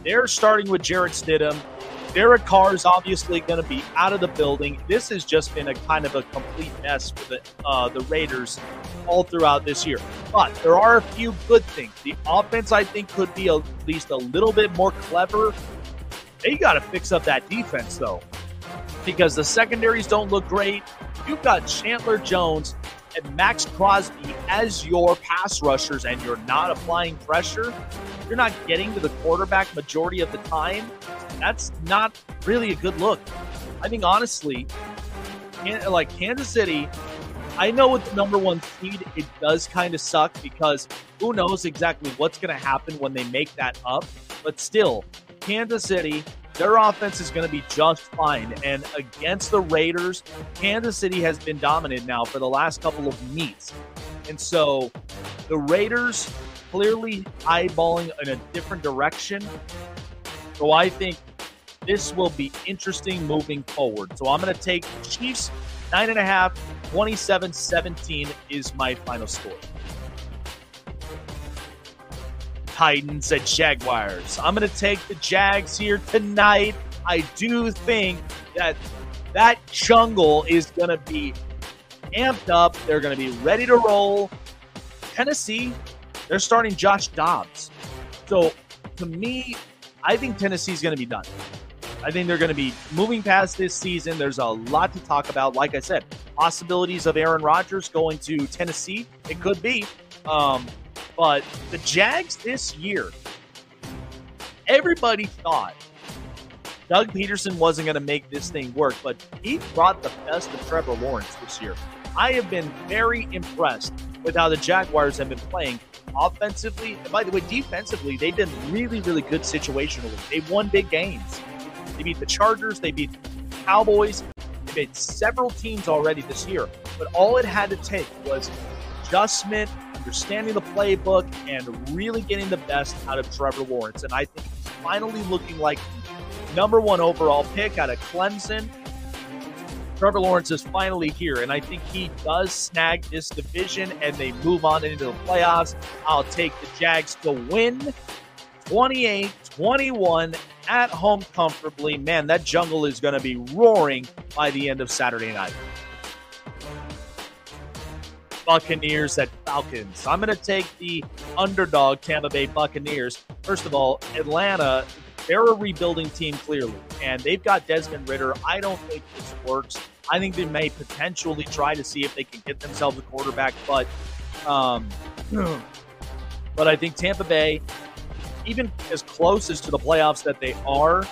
[SPEAKER 2] they're starting with Jarrett Stidham. Derek Carr is obviously going to be out of the building. This has just been a kind of a complete mess for the uh, the Raiders all throughout this year. But there are a few good things. The offense, I think, could be at least a little bit more clever. They got to fix up that defense though, because the secondaries don't look great. You've got Chandler Jones and Maxx Crosby as your pass rushers and you're not applying pressure, you're not getting to the quarterback majority of the time, that's not really a good look. I think honestly, like Kansas City, I know with the number one seed, it does kind of suck because who knows exactly what's going to happen when they make that up. But still, Kansas City, their offense is going to be just fine. And against the Raiders, Kansas City has been dominant now for the last couple of meets. And so the Raiders clearly eyeballing in a different direction. So I think this will be interesting moving forward. So I'm going to take Chiefs nine and a half, 27 17 is my final score. Titans at Jaguars. I'm going to take the Jags here tonight. I do think that that jungle is going to be amped up. They're going to be ready to roll. Tennessee, they're starting Josh Dobbs. So to me, I think Tennessee's going to be done. I think they're going to be moving past this season. There's a lot to talk about. Like I said, possibilities of Aaron Rodgers going to Tennessee. It could be. Um, but the Jags this year, everybody thought Doug Pederson wasn't going to make this thing work, but he brought the best of Trevor Lawrence this year. I have been very impressed with how the Jaguars have been playing offensively. And by the way, defensively, they've been really, really good situationally. They've won big games. They beat the Chargers, they beat the Cowboys, they beat several teams already this year. But all it had to take was adjustment, understanding the playbook, and really getting the best out of Trevor Lawrence. And I think he's finally looking like number one overall pick out of Clemson. Trevor Lawrence is finally here, and I think he does snag this division and they move on into the playoffs. I'll take the Jags to win 28 21 at home comfortably. Man, that jungle is going to be roaring by the end of Saturday night. Buccaneers at Falcons. I'm going to take the underdog Tampa Bay Buccaneers. First of all, Atlanta, they're a rebuilding team clearly, and they've got Desmond Ridder. I don't think this works. I think they may potentially try to see if they can get themselves a quarterback, but um, but I think Tampa Bay, even as close as to the playoffs that they are,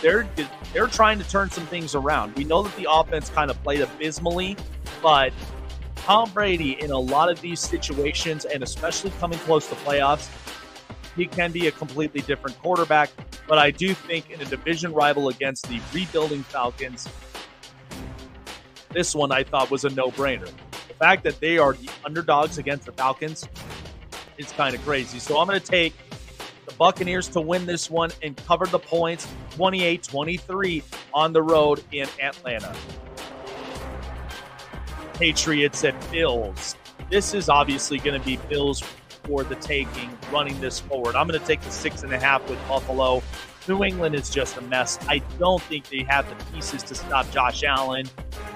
[SPEAKER 2] they're they're trying to turn some things around. We know that the offense kind of played abysmally, but Tom Brady in a lot of these situations, and especially coming close to playoffs, he can be a completely different quarterback. But I do think in a division rival against the rebuilding Falcons, this one I thought was a no brainer. The fact that they are the underdogs against the Falcons is kind of crazy. So I'm going to take the Buccaneers to win this one and cover the points 28 23 on the road in Atlanta. Patriots at Bills. This is obviously going to be Bills for the taking, running this forward. I'm going to take the six and a half with Buffalo. New England is just a mess. I don't think they have the pieces to stop Josh Allen.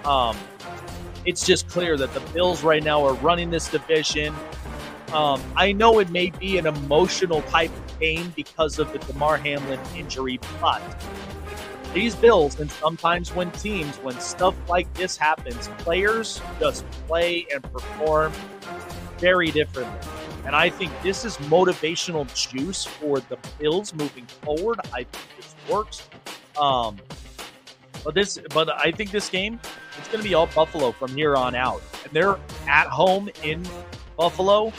[SPEAKER 2] Um, it's just clear that the Bills right now are running this division. Um, I know it may be an emotional type of game because of the Damar Hamlin injury, but these Bills, and sometimes when teams, when stuff like this happens, players just play and perform very differently. And I think this is motivational juice for the Bills moving forward. I think this works. Um, but this, but I think this game it's going to be all Buffalo from here on out, and they're at home in Buffalo.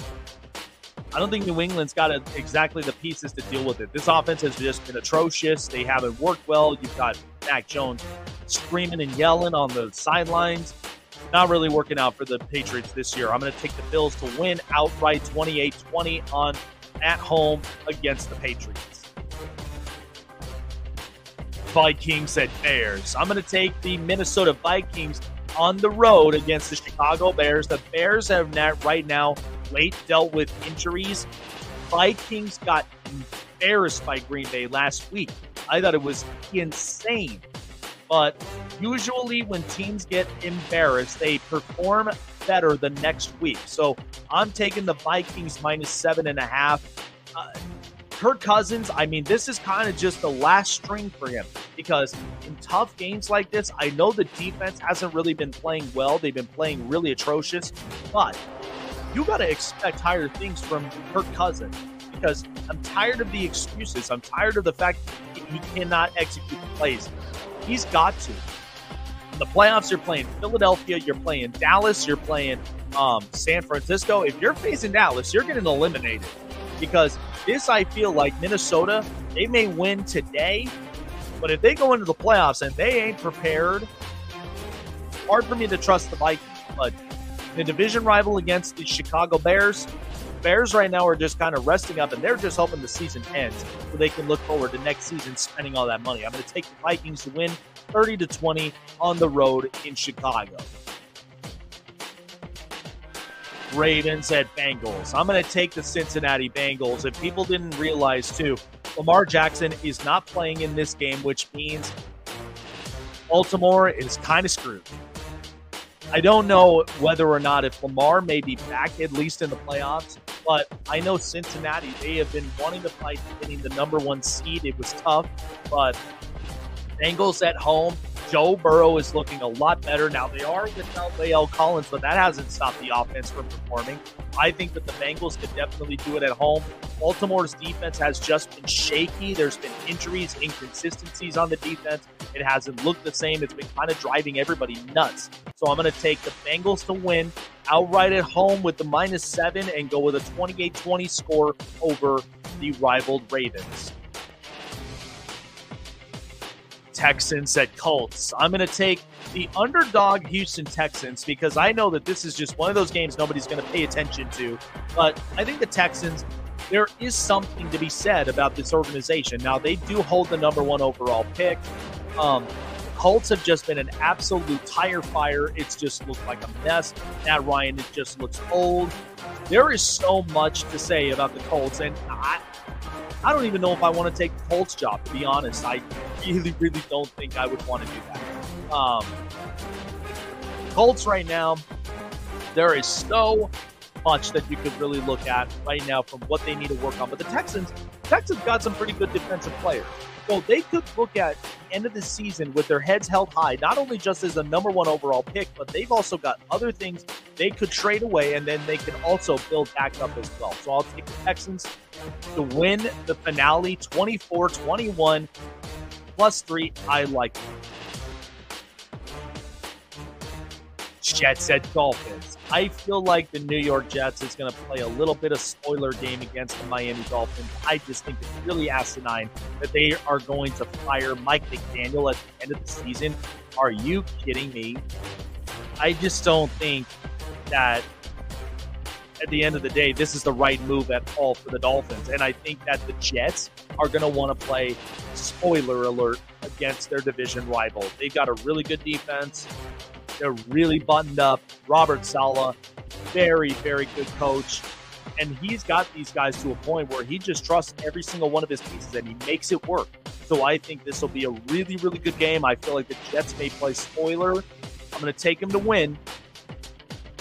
[SPEAKER 2] I don't think New England's got a, exactly the pieces to deal with it. This offense has just been atrocious. They haven't worked well. You've got Mac Jones screaming and yelling on the sidelines. Not really working out for the Patriots this year. I'm going to take the Bills to win outright 28 20 on at home against the Patriots. Vikings at Bears. I'm going to take the Minnesota Vikings on the road against the Chicago Bears. The Bears have not right now late dealt with injuries. Vikings got embarrassed by Green Bay last week. I thought it was insane. But usually, when teams get embarrassed, they perform better the next week. So I'm taking the Vikings minus seven and a half. Uh, Kirk Cousins, I mean, this is kind of just the last string for him because in tough games like this, I know the defense hasn't really been playing well. They've been playing really atrocious, but you got to expect higher things from Kirk Cousins because I'm tired of the excuses. I'm tired of the fact that he cannot execute plays. He's got to. In the playoffs, you're playing Philadelphia, you're playing Dallas, you're playing um, San Francisco. If you're facing Dallas, you're getting eliminated because this, I feel like Minnesota, they may win today, but if they go into the playoffs and they ain't prepared, hard for me to trust the Vikings. But the division rival against the Chicago Bears, Bears right now are just kind of resting up and they're just hoping the season ends so they can look forward to next season spending all that money. I'm going to take the Vikings to win 30 to 20 on the road in Chicago. Ravens at Bengals. I'm going to take the Cincinnati Bengals. If people didn't realize too, Lamar Jackson is not playing in this game, which means Baltimore is kind of screwed. I don't know whether or not if Lamar may be back at least in the playoffs, but I know Cincinnati, they have been wanting to fight getting the number one seed. It was tough, but Bengals at home. Joe Burrow is looking a lot better. Now, they are without La'el Collins, but that hasn't stopped the offense from performing. I think that the Bengals could definitely do it at home. Baltimore's defense has just been shaky. There's been injuries, inconsistencies on the defense. It hasn't looked the same. It's been kind of driving everybody nuts. So I'm going to take the Bengals to win outright at home with the minus seven and go with a 28 20 score over the rivaled Ravens. Texans at Colts. I'm going to take the underdog Houston Texans because I know that this is just one of those games nobody's going to pay attention to. But I think the Texans, there is something to be said about this organization. Now, they do hold the number one overall pick. Um, Colts have just been an absolute tire fire. It's just looked like a mess. Matt Ryan, it just looks old. There is so much to say about the Colts, and I, I don't even know if I want to take the Colts job, to be honest. I really, really don't think I would want to do that. Um, Colts right now, there is so much that you could really look at right now from what they need to work on. But the Texans, Texans got some pretty good defensive players. So they could look at the end of the season with their heads held high, not only just as a number one overall pick, but they've also got other things they could trade away, and then they can also build back up as well. So I'll take the Texans to win the finale 24 21 plus three. I like. Jets at Dolphins. I feel like the New York Jets is going to play a little bit of spoiler game against the Miami Dolphins. I just think it's really asinine that they are going to fire Mike McDaniel at the end of the season. Are you kidding me? I just don't think that at the end of the day, this is the right move at all for the Dolphins. And I think that the Jets are going to want to play spoiler alert against their division rival. They've got a really good defense. They're really buttoned up. Robert Saleh, very, very good coach. And he's got these guys to a point where he just trusts every single one of his pieces and he makes it work. So I think this will be a really, really good game. I feel like the Jets may play spoiler. I'm going to take them to win.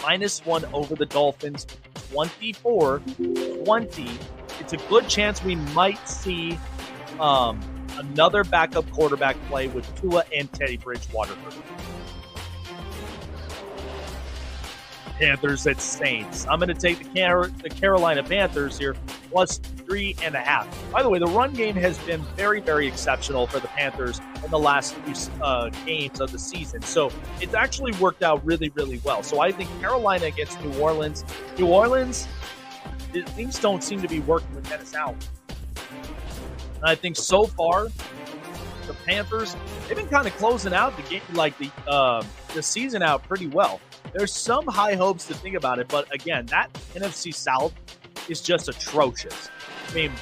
[SPEAKER 2] Minus one over the Dolphins, 24 20. It's a good chance we might see um, another backup quarterback play with Tua and Teddy Bridgewater. Panthers at Saints. I'm going to take the, Car- the Carolina Panthers here plus three and a half. By the way, the run game has been very, very exceptional for the Panthers in the last few uh, games of the season. So it's actually worked out really, really well. So I think Carolina against New Orleans. New Orleans, things don't seem to be working with Dennis Allen. And I think so far, the Panthers they've been kind of closing out the game, like the uh, the season out pretty well. There's some high hopes to think about it, but again, that NFC South is just atrocious. I mean,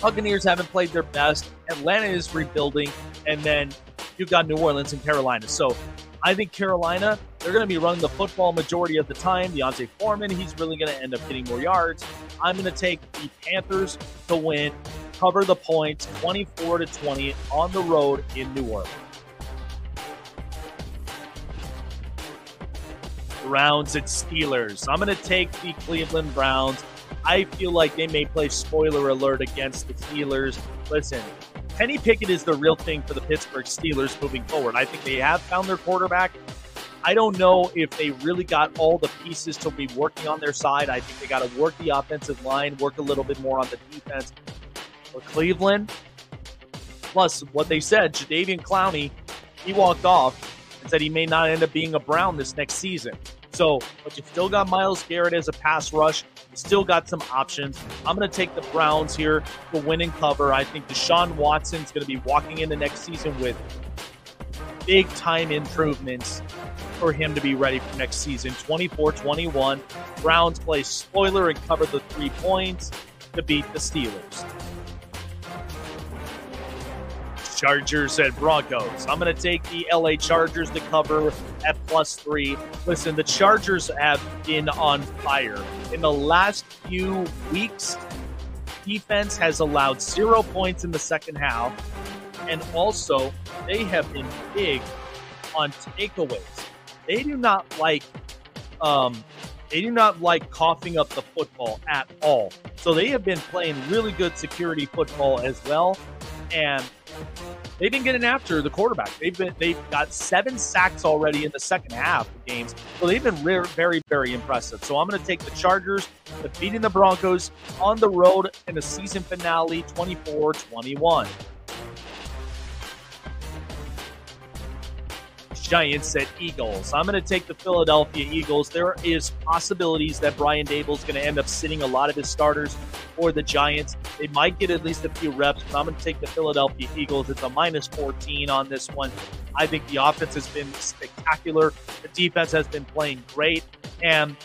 [SPEAKER 2] Buccaneers haven't played their best. Atlanta is rebuilding, and then you've got New Orleans and Carolina. So I think Carolina, they're going to be running the football majority of the time. D'Onta Foreman, he's really going to end up getting more yards. I'm going to take the Panthers to win, cover the points, 24 to 20 on the road in New Orleans. Browns at Steelers. I'm going to take the Cleveland Browns. I feel like they may play spoiler alert against the Steelers. Listen, Kenny Pickett is the real thing for the Pittsburgh Steelers moving forward. I think they have found their quarterback. I don't know if they really got all the pieces to be working on their side. I think they got to work the offensive line, work a little bit more on the defense. For Cleveland, plus what they said, Jadeveon Clowney, he walked off and said he may not end up being a Brown this next season. So, but you've still got Myles Garrett as a pass rush. You still got some options. I'm going to take the Browns here to win and cover. I think Deshaun Watson's going to be walking into next season with big time improvements for him to be ready for next season. 24 21. Browns play spoiler and cover the three points to beat the Steelers. Chargers at Broncos. I'm going to take the LA Chargers to cover at plus three. Listen, the Chargers have been on fire. In the last few weeks, defense has allowed zero points in the second half. And also, they have been big on takeaways. They do not like um, they do not like coughing up the football at all. So they have been playing really good security football as well. And they've been getting after the quarterback. They've been they've got seven sacks already in the second half of games. So they've been very, very, very impressive. So I'm going to take the Chargers defeating the Broncos on the road in a season finale 24-21. Giants at Eagles. I'm going to take the Philadelphia Eagles. There is possibilities that Brian Daboll is going to end up sitting a lot of his starters for the Giants. They might get at least a few reps, but I'm going to take the Philadelphia Eagles. It's a minus 14 on this one. I think the offense has been spectacular. The defense has been playing great. And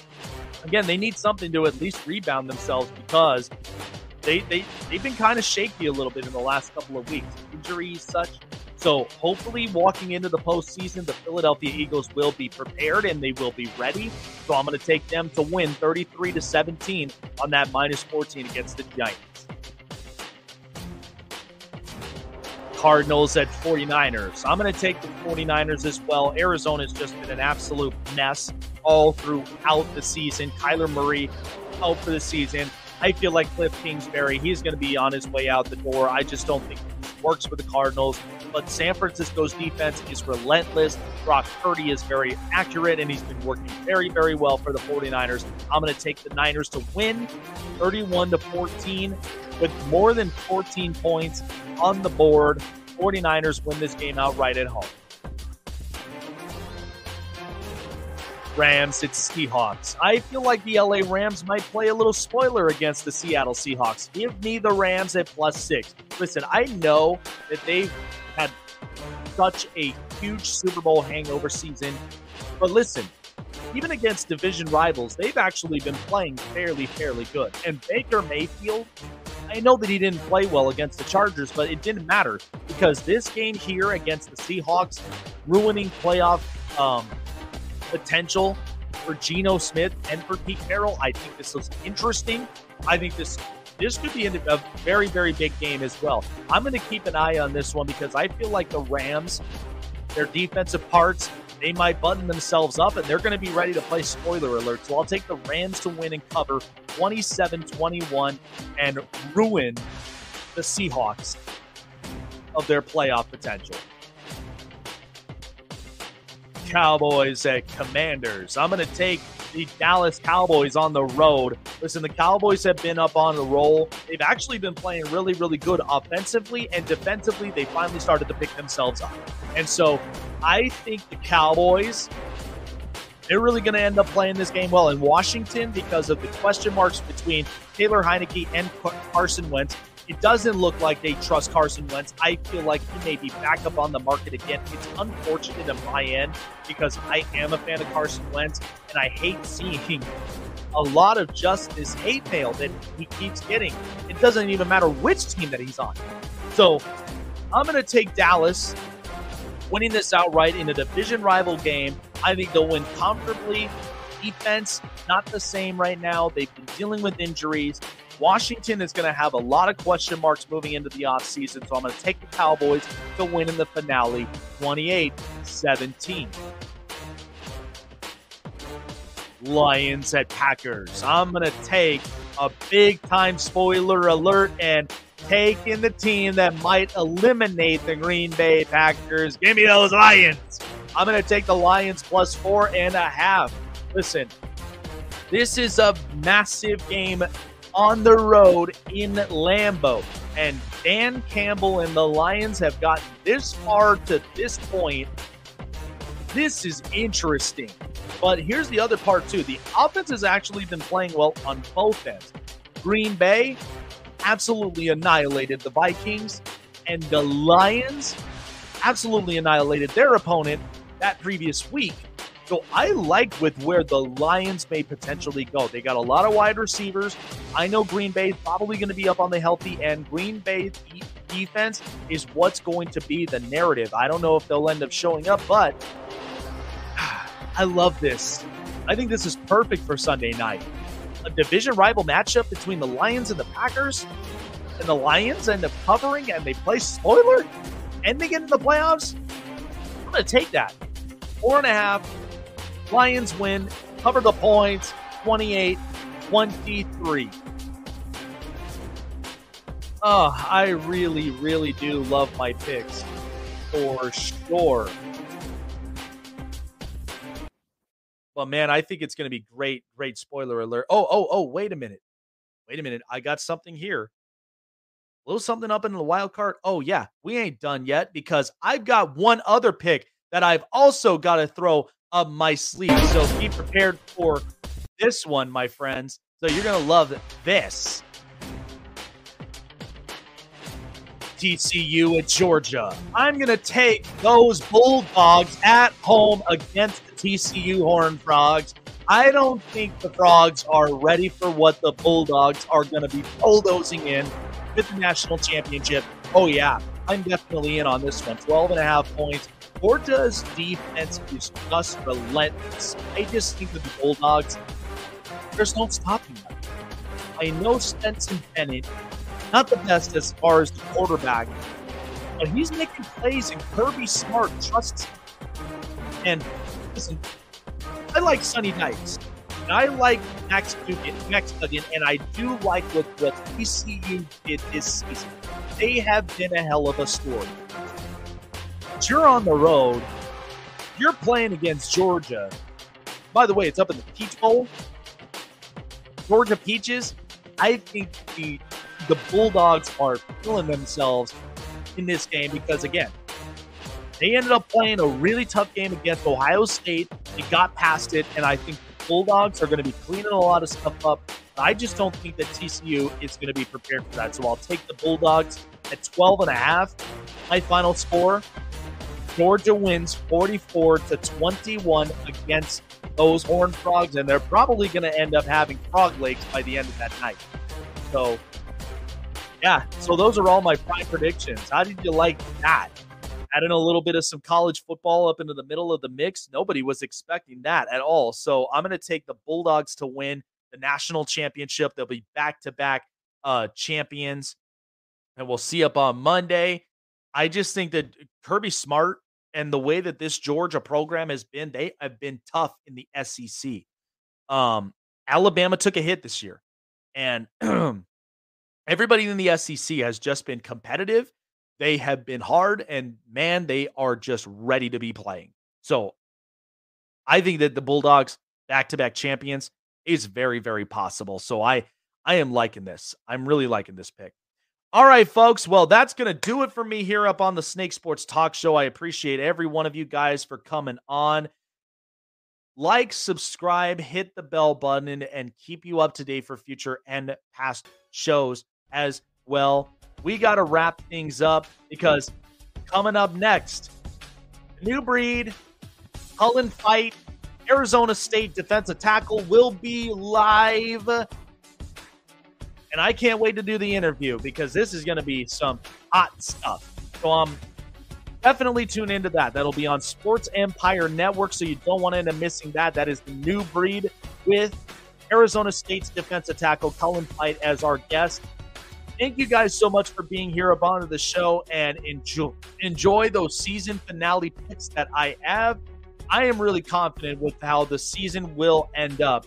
[SPEAKER 2] again, they need something to at least rebound themselves because they, they, they've been kind of shaky a little bit in the last couple of weeks. Injuries, such. So hopefully, walking into the postseason, the Philadelphia Eagles will be prepared and they will be ready. So I'm going to take them to win 33 to 17 on that minus 14 against the Giants. Cardinals at 49ers. I'm going to take the 49ers as well. Arizona's just been an absolute mess all throughout the season. Kyler Murray out for the season. I feel like Cliff Kingsbury, he's going to be on his way out the door. I just don't think works for the Cardinals but San Francisco's defense is relentless. Brock Purdy is very accurate, and he's been working very, very well for the 49ers. I'm going to take the Niners to win 31 to 14 with more than 14 points on the board. 49ers win this game outright at home. Rams, it's Seahawks. I feel like the LA Rams might play a little spoiler against the Seattle Seahawks. Give me the Rams at plus six. Listen, I know that they've had such a huge Super Bowl hangover season. But listen, even against division rivals, they've actually been playing fairly, fairly good. And Baker Mayfield, I know that he didn't play well against the Chargers, but it didn't matter because this game here against the Seahawks, ruining playoff um, potential for Geno Smith and for Pete Carroll, I think this looks interesting. I think this this could be a very, very big game as well. I'm going to keep an eye on this one because I feel like the Rams, their defensive parts, they might button themselves up and they're going to be ready to play spoiler alert. So I'll take the Rams to win and cover 27 21 and ruin the Seahawks of their playoff potential. Cowboys at Commanders. I'm going to take the Dallas Cowboys on the road. Listen, the Cowboys have been up on the roll. They've actually been playing really, really good offensively and defensively. They finally started to pick themselves up. And so I think the Cowboys, they're really going to end up playing this game well in Washington because of the question marks between Taylor Heinicke and Carson Wentz. It doesn't look like they trust Carson Wentz. I feel like he may be back up on the market again. It's unfortunate on my end because I am a fan of Carson Wentz and I hate seeing a lot of just this hate mail that he keeps getting. It doesn't even matter which team that he's on. So I'm going to take Dallas winning this outright in a division rival game. I think they'll win comfortably. Defense, not the same right now. They've been dealing with injuries. Washington is going to have a lot of question marks moving into the offseason, so I'm going to take the Cowboys to win in the finale 28 17. Lions at Packers. I'm going to take a big time spoiler alert and take in the team that might eliminate the Green Bay Packers. Give me those Lions. I'm going to take the Lions plus four and a half. Listen, this is a massive game on the road in Lambeau. And Dan Campbell and the Lions have gotten this far to this point This is interesting. But here's the other part, too. The offense has actually been playing well on both ends. Green Bay absolutely annihilated the Vikings, and the Lions absolutely annihilated their opponent that previous week. So I like with where the Lions may potentially go. They got a lot of wide receivers. I know Green Bay is probably going to be up on the healthy end. Green Bay defense is what's going to be the narrative. I don't know if they'll end up showing up, but I love this. I think this is perfect for Sunday night. A division rival matchup between the Lions and the Packers, and the Lions end up covering and they play spoiler, ending into the playoffs. I'm going to take that. Four and a half. Lions win, cover the points, 28 23. Oh, I really, really do love my picks for sure. But man, I think it's going to be great. Great spoiler alert. Oh, oh, oh, wait a minute. Wait a minute. I got something here. A little something up in the wild card. Oh, yeah. We ain't done yet because I've got one other pick that I've also got to throw up my sleeve. So be prepared for this one, my friends. So you're going to love this. TCU at Georgia. I'm going to take those Bulldogs at home against the TCU Horned Frogs. I don't think the Frogs are ready for what the Bulldogs are going to be bulldozing in with the national championship. Oh, yeah, I'm definitely in on this one. 12 and a half points. Georgia's defense is just relentless. I just think that the Bulldogs, there's no stopping them. I know Stetson Bennett not the best as far as the quarterback, but he's making plays and Kirby Smart trusts him. And listen, I like Sonny Dykes. And I like Max Duggan, Max Duggan, and I do like what, what TCU did this season. They have been a hell of a story. But you're on the road. You're playing against Georgia. By the way, it's up in the Peach Bowl. Georgia Peaches. I think the the Bulldogs are killing themselves in this game because, again, they ended up playing a really tough game against Ohio State. They got past it, and I think the Bulldogs are going to be cleaning a lot of stuff up. I just don't think that TCU is going to be prepared for that. So I'll take the Bulldogs at 12 and a half. My final score Georgia wins 44 to 21 against those Horned Frogs, and they're probably going to end up having frog legs by the end of that night. So yeah, so those are all my prime predictions. How did you like that? Adding a little bit of some college football up into the middle of the mix. Nobody was expecting that at all. So I'm going to take the Bulldogs to win the national championship. They'll be back to back champions. And we'll see up on Monday. I just think that Kirby Smart and the way that this Georgia program has been, they have been tough in the SEC. Um, Alabama took a hit this year. And everybody in the SEC has just been competitive. They have been hard, and man, they are just ready to be playing. So I think that the Bulldogs, back to back champions, is very, very possible. So I I am liking this. I'm really liking this pick. All right, folks. Well, that's going to do it for me here up on the Snake Sports Talk Show. I appreciate every one of you guys for coming on. Like, subscribe, hit the bell button, and keep you up to date for future and past shows as well. We got to wrap things up because coming up next, new breed, Cullen fight, Arizona State defensive tackle will be live. And I can't wait to do the interview because this is going to be some hot stuff. So I'm um, definitely tune into that. That'll be on Sports Empire Network, so you don't want to end up missing that. That is the new breed with Arizona State's defensive tackle Cullen Fight as our guest thank you guys so much for being here upon the show and enjoy enjoy those season finale picks that I have. I am really confident with how the season will end up.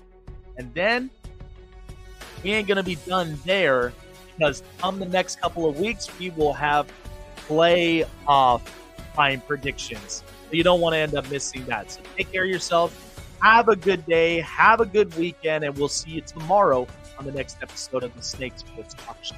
[SPEAKER 2] And then we ain't gonna be done there because come the next couple of weeks we will have playoff time predictions. You don't want to end up missing that. So take care of yourself. Have a good day. Have a good weekend, and we'll see you tomorrow on the next episode of the Snakes Sports Talk Show.